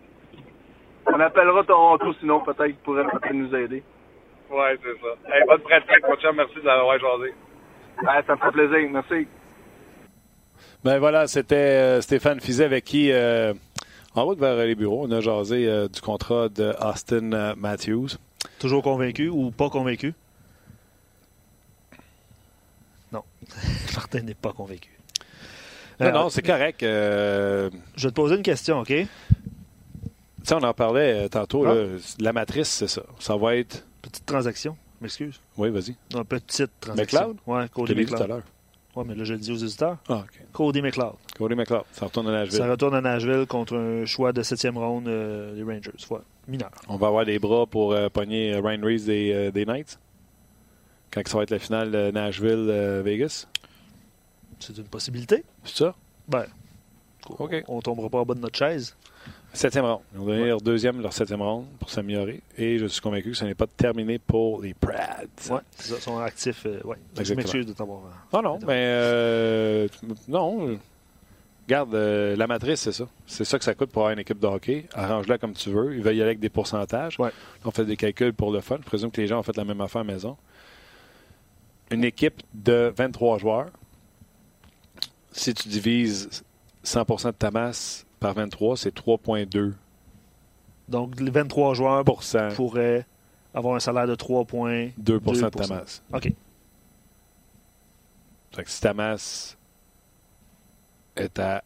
On appellera Toronto, sinon peut-être qu'ils pourraient peut-être nous aider. Ouais, c'est ça. Hey, bonne pratique, mon chum. Merci de l'avoir jasé. Ah, ça me fait plaisir, merci. Ben voilà, c'était euh, Stéphane Fizet avec qui, euh, en route vers les bureaux, on a jasé euh, du contrat de Austin Matthews. Toujours convaincu ou pas convaincu? Non. Martin n'est pas convaincu. Non, Euh, non, c'est correct. euh, Je vais te poser une question, OK? tu sais, on en parlait tantôt. Ah. là, la matrice, c'est ça. Ça va être. Petite transaction. M'excuse. Oui, vas-y. Non, petite transaction. McLeod? Je Cody dit tout à McLeod. l'heure. Ouais, mais là, je le dis aux auditeurs. Ah, OK. Cody McLeod. Cody McLeod, ça retourne à Nashville. Ça retourne à Nashville contre un choix de septième ronde euh, des Rangers. Ouais, mineur. On va avoir des bras pour euh, pogner euh, Ryan Reeves des, euh, des Knights. Quand ça va être la finale euh, Nashville-Vegas. C'est une possibilité. c'est ça? Ben, OK. on tombera pas en bas de notre chaise. Septième ronde. Ils ont donné leur deuxième, leur septième ronde pour s'améliorer. Et je suis convaincu que ce n'est pas terminé pour les Prads. Ouais, ça. Ils sont actifs. euh, ouais. Je m'excuse de t'avoir. euh, Non, non, mais euh, non. Regarde, euh, la matrice, c'est ça. C'est ça que ça coûte pour avoir une équipe de hockey. Arrange-la comme tu veux. Il va y aller avec des pourcentages. Ouais. On fait des calculs pour le fun. Je présume que les gens ont fait la même affaire à la maison. Une équipe de 23 joueurs, si tu divises 100% de ta masse par 23, c'est 3,2 Donc, les 23 joueurs pourraient avoir un salaire de 3 points. 2 de ta 2%. masse. OK. Fait que si ta masse est à.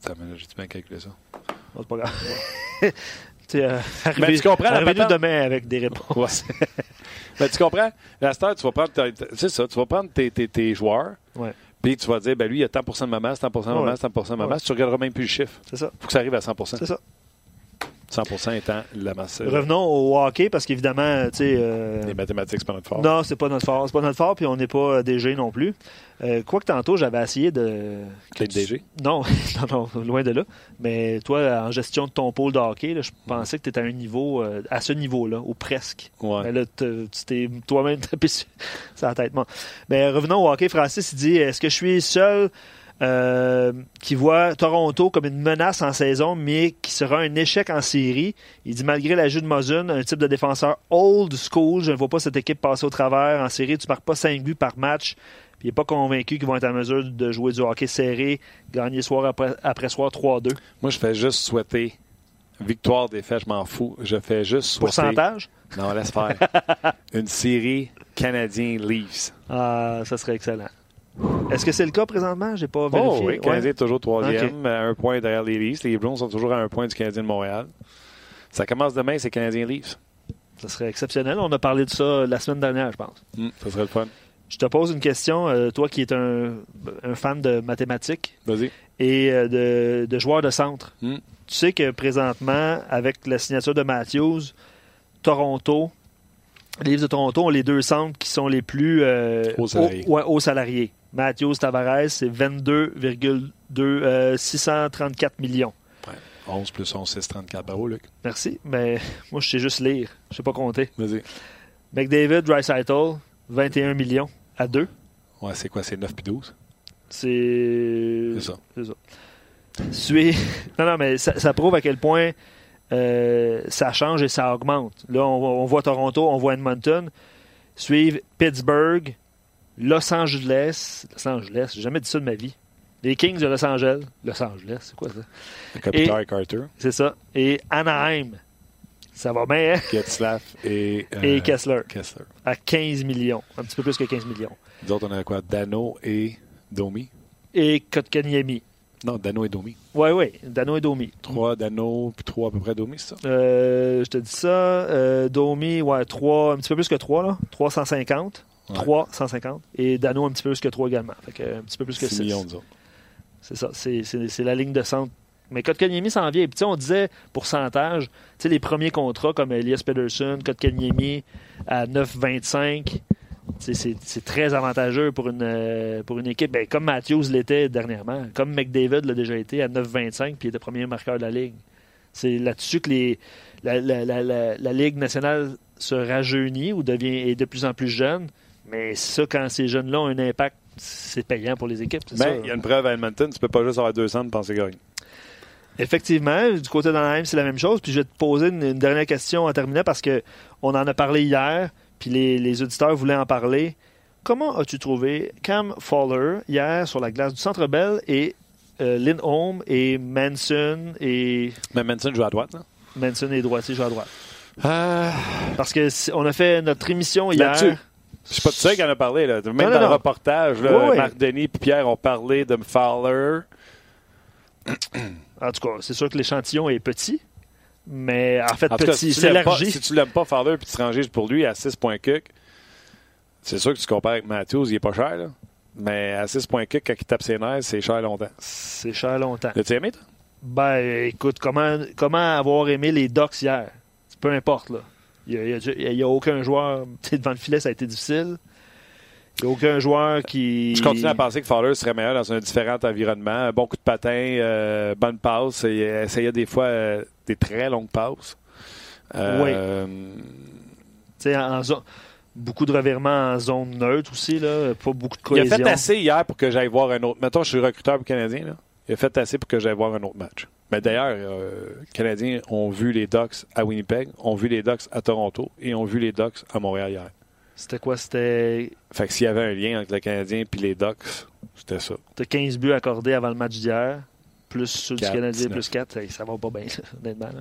Ça, mais là, j'ai-tu bien calculé ça? Bon, c'est pas grave. tu sais, euh, Mais tu comprends la demain avec des réponses. Ouais. Ben, tu comprends? La star, tu vas prendre, ta- ta- c'est ça, tu vas prendre tes, tes- tes joueurs, Ouais. Puis tu vas dire, ben lui, il a tant de ma masse, tant de ma masse, tant de ma masse. Tu regarderas même plus le chiffre. C'est ça. faut que ça arrive à 100% C'est ça. 100 étant la masse. Revenons au hockey parce qu'évidemment, tu sais. euh, Les mathématiques, c'est pas notre fort. Non, c'est pas notre fort. C'est pas notre fort, puis on n'est pas euh, DG non plus. Euh, Quoique tantôt, j'avais essayé de. D'être tu- DG? Non, non, non, loin de là. Mais toi, en gestion de ton pôle de hockey, là, je pensais que tu étais à un niveau, euh, à ce niveau-là, ou presque. Ouais. Mais là, tu t'es toi-même tapé sur sur la tête. Bon. Mais revenons au hockey. Francis, il dit Est-ce que je suis seul euh, qui voit Toronto comme une menace en saison, mais qui sera un échec en série Il dit Malgré l'ajout de Mozun, un type de défenseur old school, je ne vois pas cette équipe passer au travers. En série, tu marques pas 5 buts par match. Puis il n'est pas convaincu qu'ils vont être en mesure de jouer du hockey serré, gagner soir après, après soir 3-2. Moi, je fais juste souhaiter victoire, défaite, je m'en fous. Je fais juste souhaiter. Pourcentage? Non, laisse faire. Une série Canadien-Leafs. Ah, ça serait excellent. Est-ce que c'est le cas présentement? J'ai pas Oh vérifié. oui, le Canadien Ouais. est toujours troisième, à un point derrière les Leafs. Les Bruins sont toujours à un point du Canadien de Montréal. Ça commence demain, c'est Canadien-Leafs. Ça serait exceptionnel. On a parlé de ça la semaine dernière, je pense. Hum, ça serait le fun. Je te pose une question, euh, toi qui es un, un fan de mathématiques et euh, de, de joueurs de centre. Hmm. Tu sais que présentement, avec la signature de Matthews, Toronto, les Leafs de Toronto ont les deux centres qui sont les plus euh, Hauts salariés. hauts- ouais, hauts salariés. Matthews Tavares, c'est 22,2 euh, 634 millions. 11 plus 11, 6, 34. Bravo, Luc. Merci, mais moi, je sais juste lire. Je sais pas compter. Vas-y. McDavid, Dreisaitl, 21 millions à deux. Ouais, c'est quoi? C'est 9 puis 12? C'est. C'est ça. C'est ça. Suis- Non, non, mais ça, ça prouve à quel point euh, ça change et ça augmente. Là, on, on voit Toronto, on voit Edmonton. Suivent Pittsburgh, Los Angeles. Los Angeles, j'ai jamais dit ça de ma vie. Les Kings de Los Angeles. Los Angeles, c'est quoi ça? Le capitaine Carter, C'est ça. Et Anaheim. Ça va bien, hein? Getzlaff et, euh, Et Kessler. Kessler. À 15 millions. Un petit peu plus que 15 millions. Nous autres, on a quoi? Dano et Domi? Et Kotkaniemi. Non, Dano et Domi. Oui, oui. Dano et Domi. Trois Dano, puis trois à peu près Domi, c'est ça? Euh, je te dis ça. Euh, Domi, ouais, 3, un petit peu plus que 3, là. 350. Ouais. 350. Et Dano, un petit peu plus que 3 également. Fait que, un petit peu plus que 6 6. millions, nous autres. C'est ça. C'est, la ligne de centre. Mais Kotkaniemi s'en vient. Puis, on disait pourcentage. Tu sais, les premiers contrats comme Elias Pedersen, Kotkaniemi à 9,25. tu sais, C'est, très avantageux pour une, euh, pour une équipe. Ben, comme Matthews l'était dernièrement. Comme McDavid l'a déjà été à 9,25 puis il était premier marqueur de la Ligue. C'est là-dessus que les, la, la- la- la- la Ligue nationale se rajeunit ou devient est de plus en plus jeune. Mais ça, quand ces jeunes-là ont un impact, c'est payant pour les équipes. Mais il y a une preuve à Edmonton, tu peux pas juste avoir 200 de penser gagner. Effectivement, du côté d'Anaheim, c'est la même chose. Puis je vais te poser une, une dernière question en terminant parce que on en a parlé hier, puis les, les auditeurs voulaient en parler. Comment as-tu trouvé Cam Fowler hier sur la glace du Centre Bell et euh, Lindholm et Manson et Mais Manson joue à droite, là. Manson et droitier joue à droite. Euh, Parce que si- on a fait notre émission hier. Suis pas seul qui en a parlé. Là. Même Non, non, dans le reportage, là, Oui, oui. Marc Denis et Pierre ont parlé de Fowler. En tout cas, c'est sûr que l'échantillon est petit, mais en fait En petit, si tu c'est élargi. Si tu l'aimes pas, Fowler, puis tu te ranges pour lui à 6 points c'est sûr que tu compares avec Matthews, il est pas cher. Là. Mais à 6 points cuc, quand il tape ses nerfs, c'est cher longtemps. C'est cher longtemps. L'as-tu aimé, toi? Ben, écoute, comment, comment avoir aimé les Ducks hier? Peu importe, là. Il n'y a, aucun joueur. Devant le filet, ça a été difficile. Il n'y a aucun joueur qui. Je continue à penser que Fowler serait meilleur dans un différent environnement. Un bon coup de patin, euh, bonne passe. Et essayait des fois euh, des très longues passes. Euh, Tu sais, en, en zone- Beaucoup de revirements en zone neutre aussi, là. Pas beaucoup de Il a cohésion. fait assez hier pour que j'aille voir un autre. Mettons, je suis recruteur pour Canadien. Là. Il a fait assez pour que j'aille voir un autre match. Mais d'ailleurs, euh, les Canadiens ont vu les Ducks à Winnipeg, ont vu les Ducks à Toronto et ont vu les Ducks à Montréal hier. C'était quoi? C'était Fait que s'il y avait un lien entre le Canadien et les Ducks, c'était ça. t'as 15 buts accordés avant le match d'hier, plus ceux du Canadien, 19. plus 4. Ça, ça va pas bien, honnêtement. là.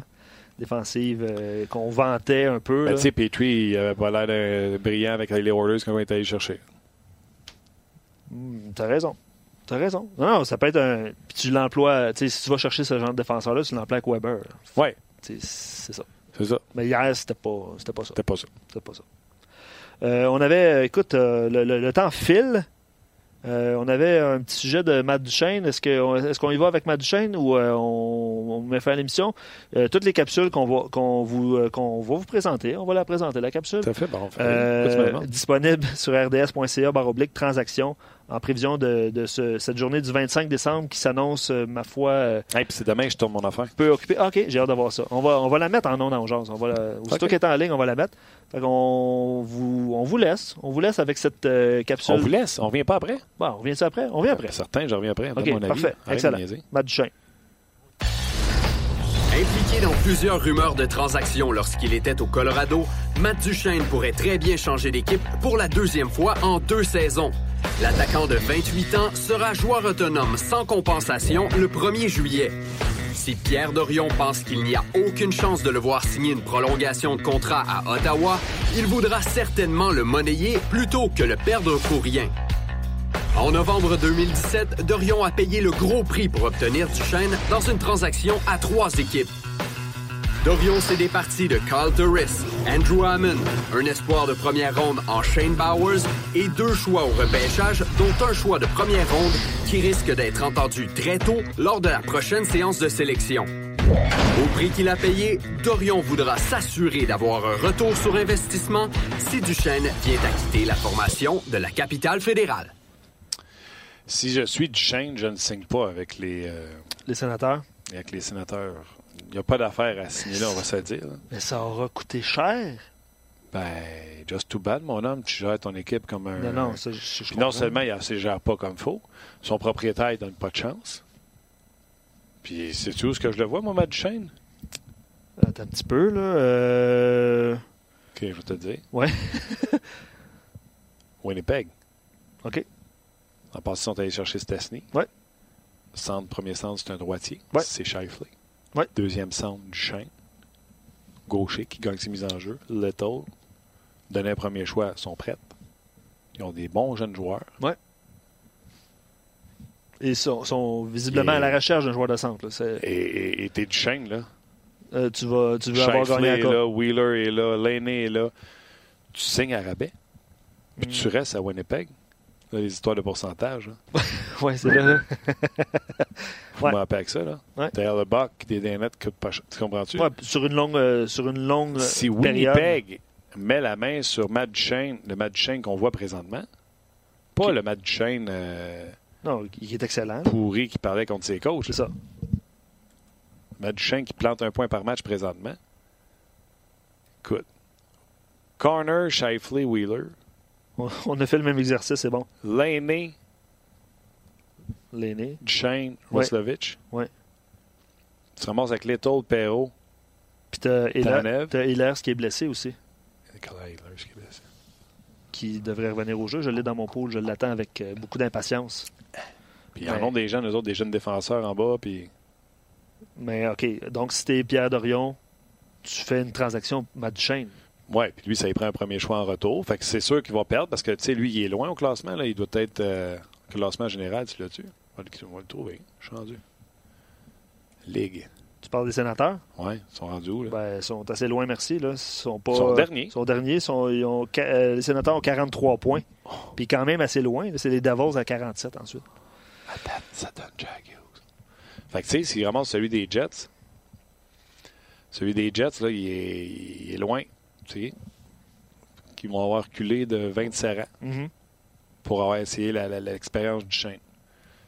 Défensive euh, qu'on vantait un peu. Ben, tu sais, Petrie, il avait pas l'air brillant avec les Oilers quand on est allé chercher. Hmm, T'as raison. T'as raison. Non, non, ça peut être un. Puis tu l'emploies. Tu sais, si tu vas chercher ce genre de défenseur-là, tu l'emploies avec Weber. Ouais, C'est ça. c'est ça. Mais hier, c'était pas, c'était pas ça. C'était pas ça. C'était pas ça. Euh, on avait, écoute, euh, le, le- le temps file. Euh, on avait un petit sujet de Matt Duchesne. Est-ce qu'on est qu'on y va avec Matt Duchesne ou euh, on, on met fin à l'émission? Euh, toutes les capsules qu'on va, vous, qu'on va vous présenter, on va la présenter, la capsule. Fait bon. on fait- demandes? disponible sur rds.ca baroblique transaction en prévision de, de ce- cette journée du 25 décembre qui s'annonce, euh, ma foi, euh, Hey, puis c'est demain que je tourne mon affaire. peu occupée. Ah, OK, j'ai hâte de voir ça. On va, on va la mettre en ondes en. On va la, aussitôt qu'elle est en ligne, on va la mettre. Fait qu'on vous, on vous laisse. On vous laisse avec cette euh, capsule. On vous laisse, on revient pas après? Bon, on revient ça après? On vient après. Certain, je reviens après. OK, mon avis. parfait. Excellent. Matt Duchesne. Impliqué dans plusieurs rumeurs de transactions lorsqu'il était au Colorado, Matt Duchesne pourrait très bien changer d'équipe pour la deuxième fois en deux saisons. L'attaquant de 28 ans sera joueur autonome sans compensation le 1er juillet. Si Pierre Dorion pense qu'il n'y a aucune chance de le voir signer une prolongation de contrat à Ottawa, il voudra certainement le monnayer plutôt que le perdre pour rien. En novembre 2017, Dorion a payé le gros prix pour obtenir Duchesne dans une transaction à trois équipes. Dorion s'est départi de Carl Turris, Andrew Hammond, un espoir de première ronde en Shane Bowers et deux choix au repêchage, dont un choix de première ronde qui risque d'être entendu très tôt lors de la prochaine séance de sélection. Au prix qu'il a payé, Dorion voudra s'assurer d'avoir un retour sur investissement si Duchesne vient à quitter la formation de la capitale fédérale. Si je suis du Shane, je ne signe pas avec les, euh, Les sénateurs. avec les sénateurs. Il n'y a pas d'affaire à signer là, on va se dire. là. Mais ça aura coûté cher. Ben, just too bad, mon homme. Tu gères ton équipe comme un. Non, non, ça, je, je Puis non seulement il ne se gère pas comme il faut, son propriétaire ne donne pas de chance. Puis c'est tout ce que je le vois, Matt Duchesne? Attends un petit peu, là. Euh... OK, je vais te dire. Ouais. Winnipeg. OK. En passant, ils sont allés chercher Stesny. Ouais. Centre, premier centre, c'est un droitier. Ouais. C'est Shifley. Ouais. Deuxième centre, Duchesne. Gaucher qui gagne ses mises en jeu. Little. Donner un premier choix, sont prêts. Ils ont des bons jeunes joueurs. Et sont, sont visiblement Et- à la recherche d'un joueur de centre. là. C'est- Et, t'es Duchesne, là. euh, tu, vas, tu veux avoir gagné est là, Wheeler est là, Laney est là. Tu signes à rabais. Puis Mm. tu restes à Winnipeg. Les histoires de pourcentage. Là. Ouais, c'est là. là. Faut Ouais. avec ça. Là. Ouais. T'as le Buck, des qui pas cher. Tu comprends-tu? Ouais, sur une longue, euh, sur une longue euh, si période. Winnipeg met la main sur Matt Duchesne, le Matt Duchesne qu'on voit présentement, pas Qui- le Matt Duchesne euh, Non, il est excellent. pourri qui parlait contre ses coachs. C'est ça. Matt Duchesne qui plante un point par match présentement. Écoute. Corner, Shifley, Wheeler. On, a fait le même exercice, c'est bon. Laney, L'aîné. Duchesne. Roslovich. Ouais. Tu ramasses avec Little, Perrault. Puis t'as Ehlers qui est blessé aussi, Nicolas qui est blessé. qui devrait revenir au jeu. Je l'ai dans mon pool, je l'attends avec euh, beaucoup d'impatience. Puis ils en ont des jeunes, eux autres, des jeunes défenseurs en bas. Puis Mais OK, donc si t'es Pierre Dorion, tu fais une transaction Matt Duchesne. Ouais, puis lui, ça y prend un premier choix en retour. Fait que c'est sûr qu'il va perdre parce que, tu sais, lui, il est loin au classement. Là. Il doit être euh, classement général, tu l'as-tu? On va le- on va le trouver. Je suis rendu. Ligue. Tu parles des sénateurs? Ouais, ils sont rendus où, là? Ben, ils sont assez loin, merci. Là. Ils sont pas. Ils sont derniers. Ils sont derniers. Ils sont- ils ont, euh, les sénateurs ont 43 points. Oh. Puis quand même assez loin. C'est les Davos à 47 ensuite. Attends, ça donne Jack Hughes. Fait que, tu sais, s'il ramasse celui des Jets, celui des Jets, là, il est, il est loin. Qui vont avoir reculé de 27 ans Mhm. pour avoir essayé l'expérience du chêne.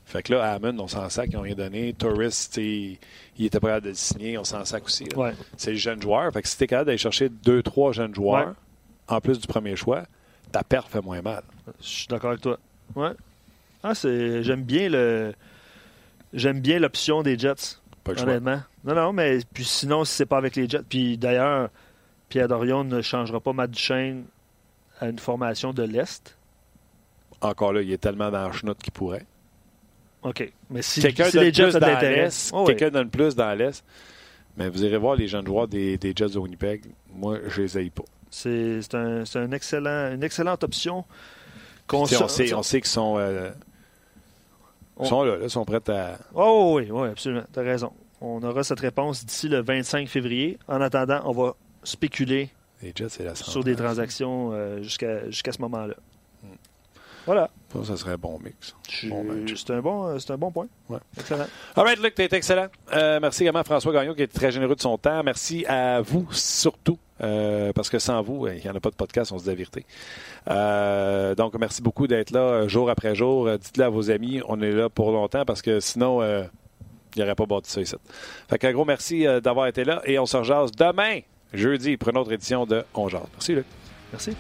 Fait que là, Hammond, on s'en sac, ils n'ont rien donné. Torres, il était prêt à le signer, on s'en sac aussi. Ouais. C'est les jeunes joueurs. Fait que si t'es capable d'aller chercher deux, trois jeunes joueurs, Ouais. en plus du premier choix, ta perte fait moins mal. Je suis d'accord avec toi. Ouais. Ah, c'est. J'aime bien le. J'aime bien l'option des Jets. Pas le choix. Honnêtement. Non, non, mais puis sinon, si c'est pas avec les Jets. Puis d'ailleurs, Pierre Dorion ne changera pas Matt Duchesne à une formation de l'Est? Encore là, il est tellement dans la chenoute qu'il pourrait. OK. Mais si, Quelqu'un si les Jets oui. Quelqu'un donne plus dans l'Est. Mais vous irez voir les jeunes joueurs des, des Jets de Winnipeg. Moi, je les aille pas. C'est c'est un, c'est un excellent, une excellente option. qu'on on, sait, on sait qu'ils sont, euh, On- sont là, là, ils sont prêts à. Oh oui, oui, absolument. Tu as raison. On aura cette réponse d'ici le 25 février. En attendant, on va spéculer Les Jets, c'est la sur des transactions euh, jusqu'à jusqu'à ce moment-là. Voilà. Ça, ça serait un bon mix. Bon match. C'est un, bon, euh, c'est un bon point. Ouais. Excellent. All right, Luc, tu excellent. Euh, merci également à François Gagnon qui est très généreux de son temps. Merci à vous surtout, euh, parce que sans vous, il n'y en a pas de podcast, on se dit la vérité. Euh, donc, merci beaucoup d'être là jour après jour. Dites-le à vos amis, on est là pour longtemps parce que sinon, euh, il n'y aurait pas bâti ça ici. Fait qu'un gros merci euh, d'avoir été là et on se rejase demain, jeudi, pour une autre édition de On. Merci, Luc. Merci.